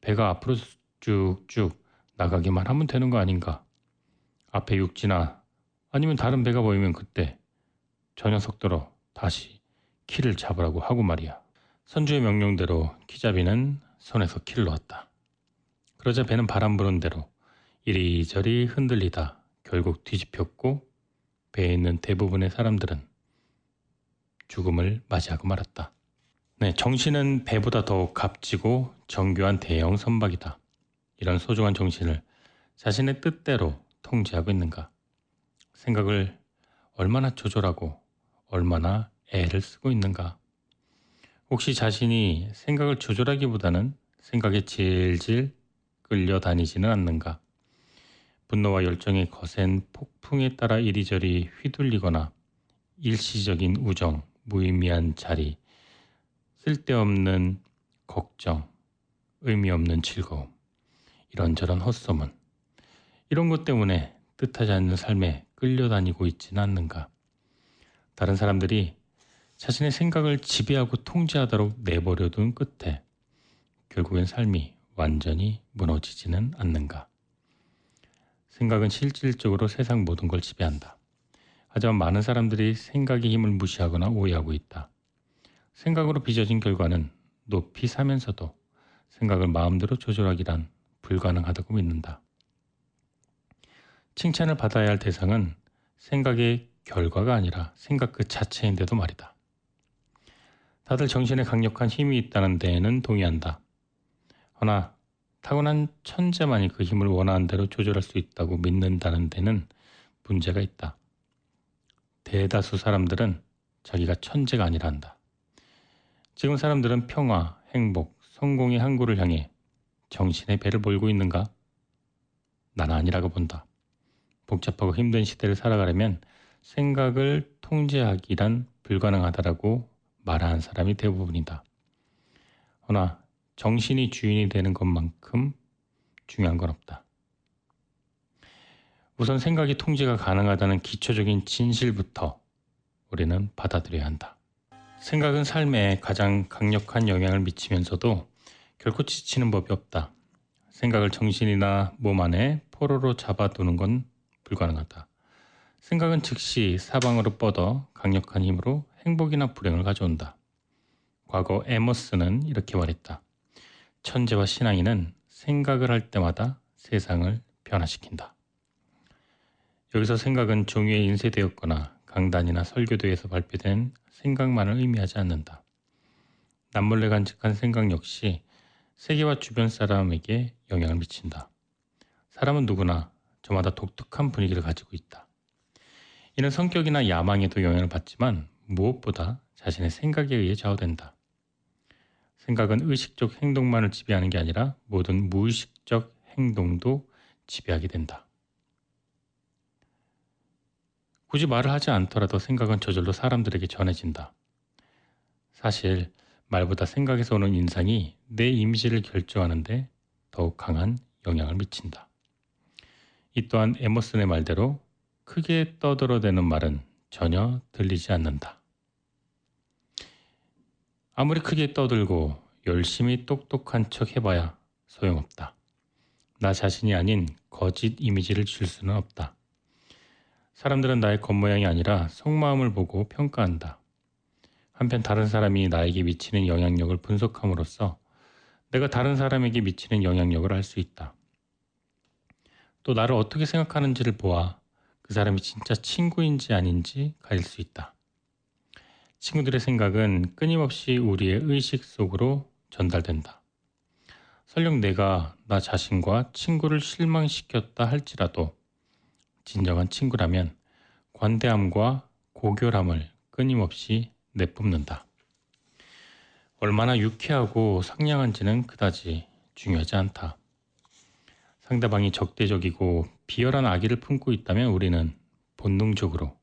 배가 앞으로 쭉쭉 나가기만 하면 되는 거 아닌가? 앞에 육지나 아니면 다른 배가 보이면 그때 저 녀석들어 다시 키를 잡으라고 하고 말이야. 선주의 명령대로 키잡이는 손에서 키를 놓았다. 그러자 배는 바람 부는 대로 이리저리 흔들리다 결국 뒤집혔고 배에 있는 대부분의 사람들은 죽음을 맞이하고 말았다. 네, 정신은 배보다 더욱 값지고 정교한 대형 선박이다. 이런 소중한 정신을 자신의 뜻대로 통제하고 있는가? 생각을 얼마나 조절하고 얼마나 애를 쓰고 있는가? 혹시 자신이 생각을 조절하기보다는 생각에 질질 끌려다니지는 않는가? 분노와 열정의 거센 폭풍에 따라 이리저리 휘둘리거나 일시적인 우정, 무의미한 자리, 쓸데없는 걱정, 의미 없는 즐거움, 이런저런 헛소문, 이런 것 때문에 뜻하지 않는 삶에 끌려다니고 있지는 않는가. 다른 사람들이 자신의 생각을 지배하고 통제하도록 내버려둔 끝에 결국엔 삶이 완전히 무너지지는 않는가. 생각은 실질적으로 세상 모든 걸 지배한다. 하지만 많은 사람들이 생각의 힘을 무시하거나 오해하고 있다. 생각으로 빚어진 결과는 높이 사면서도 생각을 마음대로 조절하기란 불가능하다고 믿는다. 칭찬을 받아야 할 대상은 생각의 결과가 아니라 생각 그 자체인데도 말이다. 다들 정신에 강력한 힘이 있다는 데에는 동의한다. 허나 타고난 천재만이 그 힘을 원하는 대로 조절할 수 있다고 믿는다는 데는 문제가 있다. 대다수 사람들은 자기가 천재가 아니라 한다. 지금 사람들은 평화, 행복, 성공의 항구를 향해 정신의 배를 몰고 있는가? 난 아니라고 본다. 복잡하고 힘든 시대를 살아가려면 생각을 통제하기란 불가능하다라고 말하는 사람이 대부분이다. 허나 정신이 주인이 되는 것만큼 중요한 건 없다. 우선 생각이 통제가 가능하다는 기초적인 진실부터 우리는 받아들여야 한다. 생각은 삶에 가장 강력한 영향을 미치면서도 결코 지치는 법이 없다. 생각을 정신이나 몸 안에 포로로 잡아두는 건 불가능하다. 생각은 즉시 사방으로 뻗어 강력한 힘으로 행복이나 불행을 가져온다. 과거 에머스는 이렇게 말했다. 천재와 신앙인은 생각을 할 때마다 세상을 변화시킨다. 여기서 생각은 종이에 인쇄되었거나 강단이나 설교도에서 발표된 생각만을 의미하지 않는다. 남몰래 간직한 생각 역시 세계와 주변 사람에게 영향을 미친다. 사람은 누구나 저마다 독특한 분위기를 가지고 있다. 이는 성격이나 야망에도 영향을 받지만 무엇보다 자신의 생각에 의해 좌우된다. 생각은 의식적 행동만을 지배하는 게 아니라 모든 무의식적 행동도 지배하게 된다. 굳이 말을 하지 않더라도 생각은 저절로 사람들에게 전해진다. 사실 말보다 생각에서 오는 인상이 내 이미지를 결정하는데 더욱 강한 영향을 미친다. 이 또한 에머슨의 말대로 크게 떠들어대는 말은 전혀 들리지 않는다. 아무리 크게 떠들고 열심히 똑똑한 척 해봐야 소용없다. 나 자신이 아닌 거짓 이미지를 줄 수는 없다. 사람들은 나의 겉모양이 아니라 속마음을 보고 평가한다. 한편 다른 사람이 나에게 미치는 영향력을 분석함으로써 내가 다른 사람에게 미치는 영향력을 알 수 있다. 또 나를 어떻게 생각하는지를 보아 그 사람이 진짜 친구인지 아닌지 가릴 수 있다. 친구들의 생각은 끊임없이 우리의 의식 속으로 전달된다. 설령 내가 나 자신과 친구를 실망시켰다 할지라도 진정한 친구라면 관대함과 고결함을 끊임없이 내뿜는다. 얼마나 유쾌하고 상냥한지는 그다지 중요하지 않다. 상대방이 적대적이고 비열한 악의를 품고 있다면 우리는 본능적으로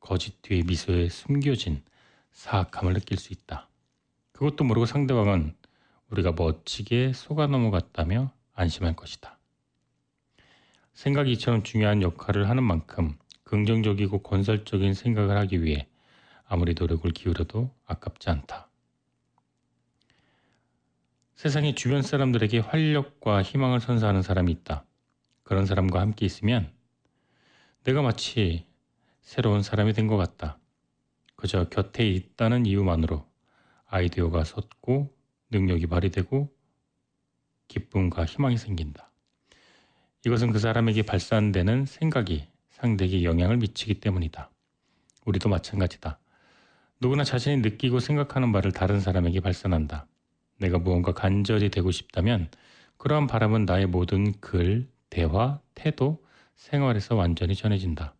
거짓 뒤에 미소에 숨겨진 사악함을 느낄 수 있다. 그것도 모르고 상대방은 우리가 멋지게 속아 넘어갔다며 안심할 것이다. 생각이 이처럼 중요한 역할을 하는 만큼 긍정적이고 건설적인 생각을 하기 위해 아무리 노력을 기울여도 아깝지 않다. 세상에 주변 사람들에게 활력과 희망을 선사하는 사람이 있다. 그런 사람과 함께 있으면 내가 마치 새로운 사람이 된 것 같다. 그저 곁에 있다는 이유만으로 아이디어가 솟고 능력이 발휘되고 기쁨과 희망이 생긴다. 이것은 그 사람에게 발산되는 생각이 상대에게 영향을 미치기 때문이다. 우리도 마찬가지다. 누구나 자신이 느끼고 생각하는 바를 다른 사람에게 발산한다. 내가 무언가 간절히 되고 싶다면 그러한 바람은 나의 모든 글, 대화, 태도, 생활에서 완전히 전해진다.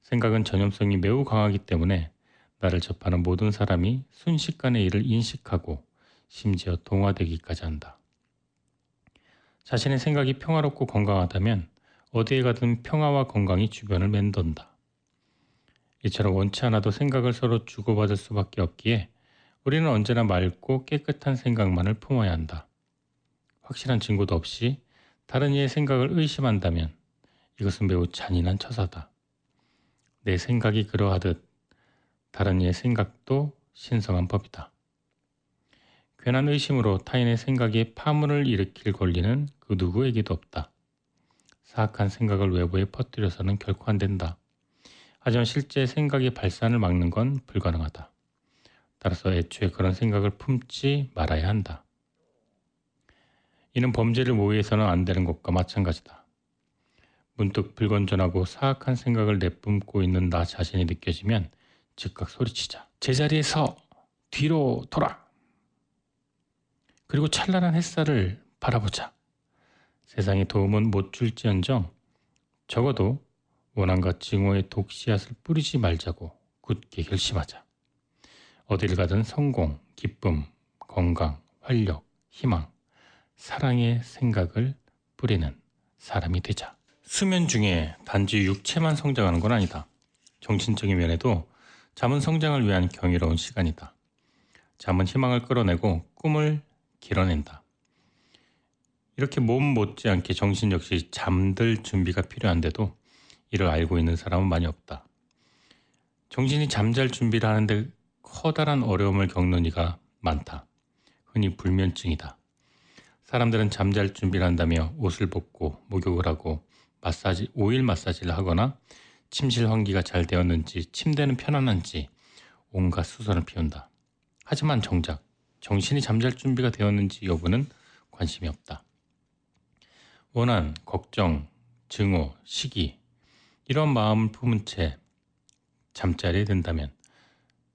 생각은 전염성이 매우 강하기 때문에 나를 접하는 모든 사람이 순식간에 이를 인식하고 심지어 동화되기까지 한다. 자신의 생각이 평화롭고 건강하다면 어디에 가든 평화와 건강이 주변을 맴돈다. 이처럼 원치 않아도 생각을 서로 주고받을 수밖에 없기에 우리는 언제나 맑고 깨끗한 생각만을 품어야 한다. 확실한 증거도 없이 다른 이의 생각을 의심한다면 이것은 매우 잔인한 처사다. 내 생각이 그러하듯 다른 이의 생각도 신성한 법이다. 괜한 의심으로 타인의 생각에 파문을 일으킬 권리는 그 누구에게도 없다. 사악한 생각을 외부에 퍼뜨려서는 결코 안 된다. 하지만 실제 생각의 발산을 막는 건 불가능하다. 따라서 애초에 그런 생각을 품지 말아야 한다. 이는 범죄를 모의해서는 안 되는 것과 마찬가지다. 문득 불건전하고 사악한 생각을 내뿜고 있는 나 자신이 느껴지면 즉각 소리치자. 제자리에 서 뒤로 돌아. 그리고 찬란한 햇살을 바라보자. 세상에 도움은 못 줄지언정 적어도 원한과 증오의 독씨앗을 뿌리지 말자고 굳게 결심하자. 어딜 가든 성공, 기쁨, 건강, 활력, 희망, 사랑의 생각을 뿌리는 사람이 되자. 수면 중에 단지 육체만 성장하는 건 아니다. 정신적인 면에도 잠은 성장을 위한 경이로운 시간이다. 잠은 희망을 끌어내고 꿈을 길어낸다. 이렇게 몸 못지않게 정신 역시 잠들 준비가 필요한데도 이를 알고 있는 사람은 많이 없다. 정신이 잠잘 준비를 하는데 커다란 어려움을 겪는 이가 많다. 흔히 불면증이다. 사람들은 잠잘 준비를 한다며 옷을 벗고 목욕을 하고 마사지, 오일 마사지를 하거나 침실 환기가 잘 되었는지 침대는 편안한지 온갖 수선을 피운다. 하지만 정작 정신이 잠잘 준비가 되었는지 여부는 관심이 없다. 원한, 걱정, 증오, 시기 이런 마음을 품은 채 잠자리에 든다면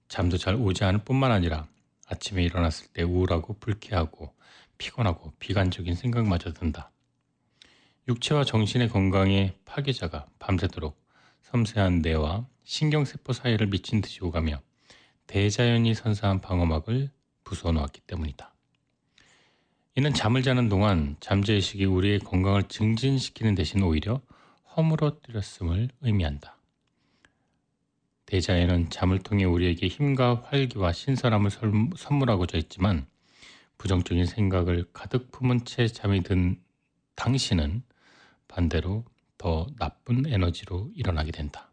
잠도 잘 오지 않을 뿐만 아니라 아침에 일어났을 때 우울하고 불쾌하고 피곤하고 비관적인 생각마저 든다. 육체와 정신의 건강에 파괴자가 밤새도록 섬세한 뇌와 신경세포 사이를 미친 듯이 오가며 대자연이 선사한 방어막을 부숴 놓았기 때문이다. 이는 잠을 자는 동안 잠재의식이 우리의 건강을 증진시키는 대신 오히려 허물어뜨렸음을 의미한다. 대자연은 잠을 통해 우리에게 힘과 활기와 신선함을 선물하고자 했지만 부정적인 생각을 가득 품은 채 잠이 든 당신은 반대로 더 나쁜 에너지로 일어나게 된다.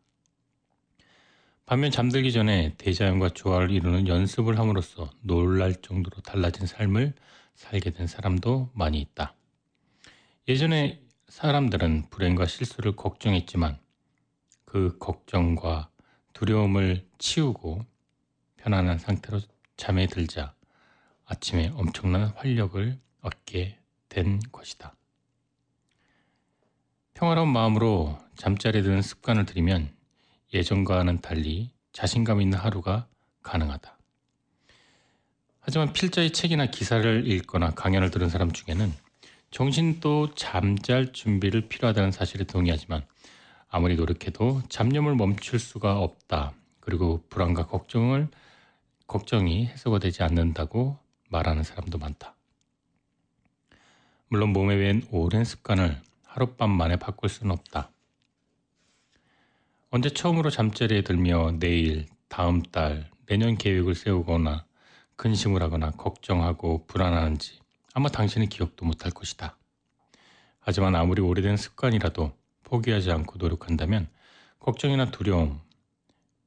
반면 잠들기 전에 대자연과 조화를 이루는 연습을 함으로써 놀랄 정도로 달라진 삶을 살게 된 사람도 많이 있다. 예전에 사람들은 불행과 실수를 걱정했지만 그 걱정과 두려움을 치우고 편안한 상태로 잠에 들자 아침에 엄청난 활력을 얻게 된 것이다. 평화로운 마음으로 잠자리에 드는 습관을 들이면 예전과는 달리 자신감 있는 하루가 가능하다. 하지만 필자의 책이나 기사를 읽거나 강연을 들은 사람 중에는 정신도 잠잘 준비를 필요하다는 사실에 동의하지만 아무리 노력해도 잡념을 멈출 수가 없다. 그리고 불안과 걱정을 걱정이 해소가 되지 않는다고 말하는 사람도 많다. 물론 몸에 밴 오랜 습관을 하룻밤 만에 바꿀 수는 없다. 언제 처음으로 잠자리에 들며 내일, 다음 달, 내년 계획을 세우거나 근심을 하거나 걱정하고 불안하는지 아마 당신은 기억도 못할 것이다. 하지만 아무리 오래된 습관이라도 포기하지 않고 노력한다면 걱정이나 두려움,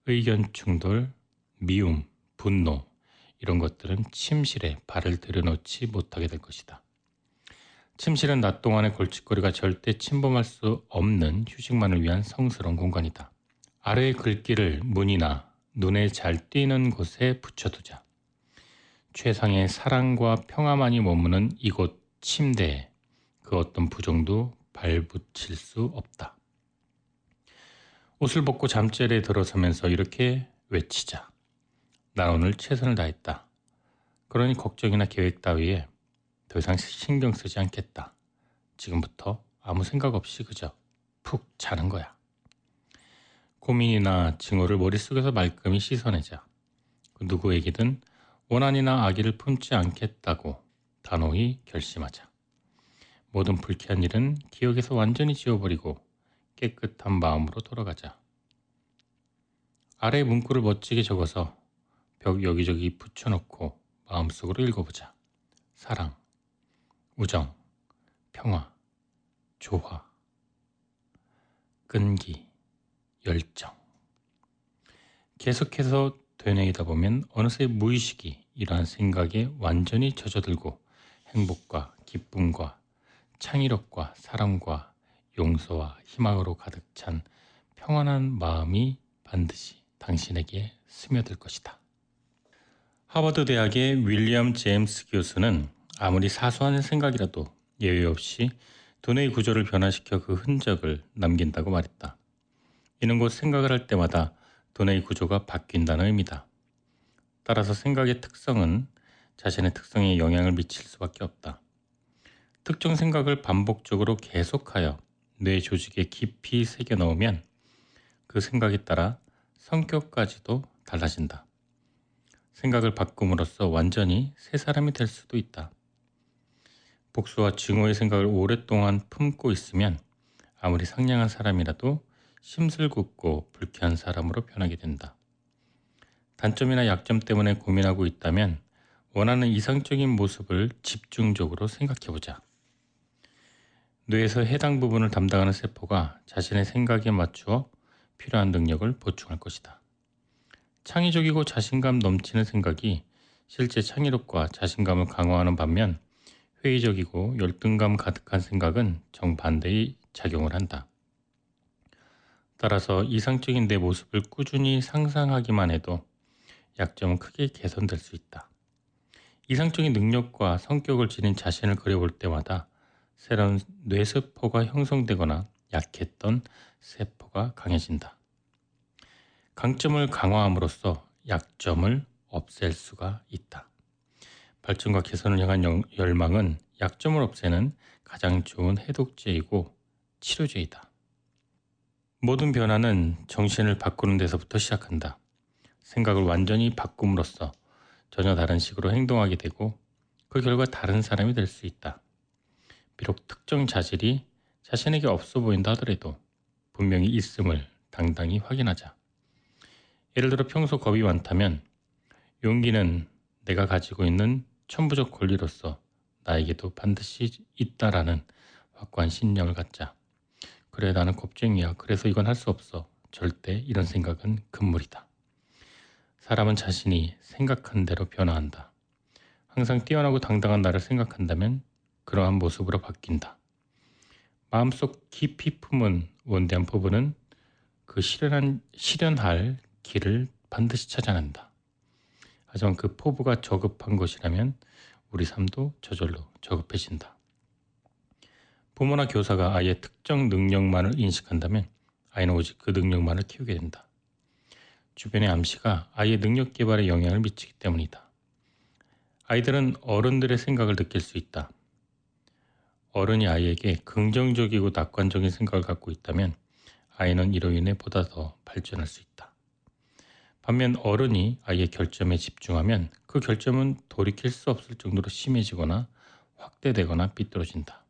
의견 충돌, 미움, 분노 이런 것들은 침실에 발을 들여놓지 못하게 될 것이다. 침실은 낮 동안의 골칫거리가 절대 침범할 수 없는 휴식만을 위한 성스러운 공간이다. 아래의 글귀를 문이나 눈에 잘 띄는 곳에 붙여두자. 최상의 사랑과 평화만이 머무는 이곳 침대에 그 어떤 부정도 발붙일 수 없다. 옷을 벗고 잠자리에 들어서면서 이렇게 외치자. 나 오늘 최선을 다했다. 그러니 걱정이나 계획 따위에 더 이상 신경 쓰지 않겠다. 지금부터 아무 생각 없이 그저 푹 자는 거야. 고민이나 증오를 머릿속에서 말끔히 씻어내자. 그 누구에게든 원한이나 악의를 품지 않겠다고 단호히 결심하자. 모든 불쾌한 일은 기억에서 완전히 지워버리고 깨끗한 마음으로 돌아가자. 아래 문구를 멋지게 적어서 벽 여기저기 붙여놓고 마음속으로 읽어보자. 사랑, 우정, 평화, 조화, 끈기, 열정. 계속해서 되뇌이다 보면 어느새 무의식이 이러한 생각에 완전히 젖어들고 행복과 기쁨과 창의력과 사랑과 용서와 희망으로 가득 찬 평안한 마음이 반드시 당신에게 스며들 것이다. 하버드 대학의 윌리엄 제임스 교수는 아무리 사소한 생각이라도 예외 없이 두뇌의 구조를 변화시켜 그 흔적을 남긴다고 말했다. 이는 곧 생각을 할 때마다 두뇌의 구조가 바뀐다는 의미다. 따라서 생각의 특성은 자신의 특성에 영향을 미칠 수밖에 없다. 특정 생각을 반복적으로 계속하여 뇌 조직에 깊이 새겨 넣으면 그 생각에 따라 성격까지도 달라진다. 생각을 바꿈으로써 완전히 새 사람이 될 수도 있다. 복수와 증오의 생각을 오랫동안 품고 있으면 아무리 상냥한 사람이라도 심술궂고 불쾌한 사람으로 변하게 된다. 단점이나 약점 때문에 고민하고 있다면 원하는 이상적인 모습을 집중적으로 생각해보자. 뇌에서 해당 부분을 담당하는 세포가 자신의 생각에 맞추어 필요한 능력을 보충할 것이다. 창의적이고 자신감 넘치는 생각이 실제 창의력과 자신감을 강화하는 반면 회의적이고 열등감 가득한 생각은 정반대의 작용을 한다. 따라서 이상적인 내 모습을 꾸준히 상상하기만 해도 약점은 크게 개선될 수 있다. 이상적인 능력과 성격을 지닌 자신을 그려볼 때마다 새로운 뇌세포가 형성되거나 약했던 세포가 강해진다. 강점을 강화함으로써 약점을 없앨 수가 있다. 발전과 개선을 향한 열망은 약점을 없애는 가장 좋은 해독제이고 치료제이다. 모든 변화는 정신을 바꾸는 데서부터 시작한다. 생각을 완전히 바꿈으로써 전혀 다른 식으로 행동하게 되고 그 결과 다른 사람이 될 수 있다. 비록 특정 자질이 자신에게 없어 보인다 하더라도 분명히 있음을 당당히 확인하자. 예를 들어 평소 겁이 많다면 용기는 내가 가지고 있는 천부적 권리로서 나에게도 반드시 있다라는 확고한 신념을 갖자. 그래 나는 겁쟁이야. 그래서 이건 할 수 없어. 절대 이런 생각은 금물이다. 사람은 자신이 생각한 대로 변화한다. 항상 뛰어나고 당당한 나를 생각한다면 그러한 모습으로 바뀐다. 마음속 깊이 품은 원대한 포부는 그 실현한, 실현할 길을 반드시 찾아낸다. 하지만 그 포부가 저급한 것이라면 우리 삶도 저절로 저급해진다. 부모나 교사가 아이의 특정 능력만을 인식한다면 아이는 오직 그 능력만을 키우게 된다. 주변의 암시가 아이의 능력 개발에 영향을 미치기 때문이다. 아이들은 어른들의 생각을 느낄 수 있다. 어른이 아이에게 긍정적이고 낙관적인 생각을 갖고 있다면 아이는 이로 인해 보다 더 발전할 수 있다. 반면 어른이 아이의 결점에 집중하면 그 결점은 돌이킬 수 없을 정도로 심해지거나 확대되거나 삐뚤어진다.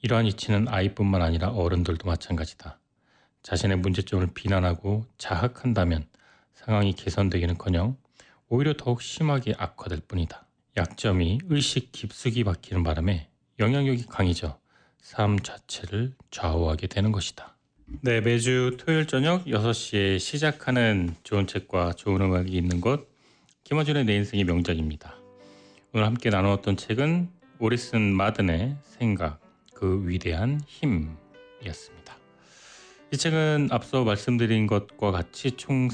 이러한 이치는 아이뿐만 아니라 어른들도 마찬가지다. 자신의 문제점을 비난하고 자학한다면 상황이 개선되기는커녕 오히려 더욱 심하게 악화될 뿐이다. 약점이 의식 깊숙이 박히는 바람에 영향력이 강해져 삶 자체를 좌우하게 되는 것이다. 네, 매주 토요일 저녁 6시에 시작하는 좋은 책과 좋은 음악이 있는 곳 김어준의 내 인생의 명작입니다. 오늘 함께 나누었던 책은 오리슨 마든의 생각, 그 위대한 힘이었습니다. 이 책은 앞서 말씀드린 것과 같이 총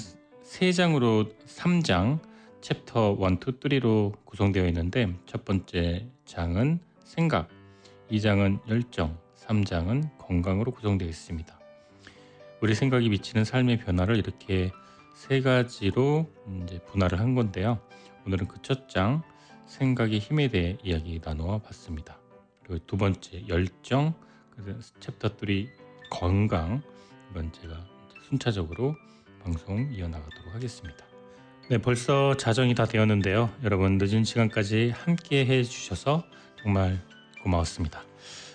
3장으로 3장 챕터 1, 2, 3로 구성되어 있는데 첫 번째 장은 생각, 2장은 열정, 3장은 건강으로 구성되어 있습니다. 우리 생각이 미치는 삶의 변화를 이렇게 세 가지로 이제 분할을 한 건데요. 오늘은 그 첫 장 생각의 힘에 대해 이야기 나누어 봤습니다. 그리고 두 번째 열정, 챕터 3 건강, 이건 제가 순차적으로 방송 이어나가도록 하겠습니다. 네, 벌써 자정이 다 되었는데요. 여러분 늦은 시간까지 함께 해 주셔서 정말 고마웠습니다.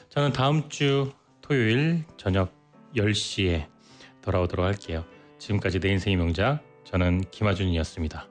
저는 다음 주 토요일 저녁 10시에 돌아오도록 할게요. 지금까지 내 인생의 명작 저는 김하준이었습니다.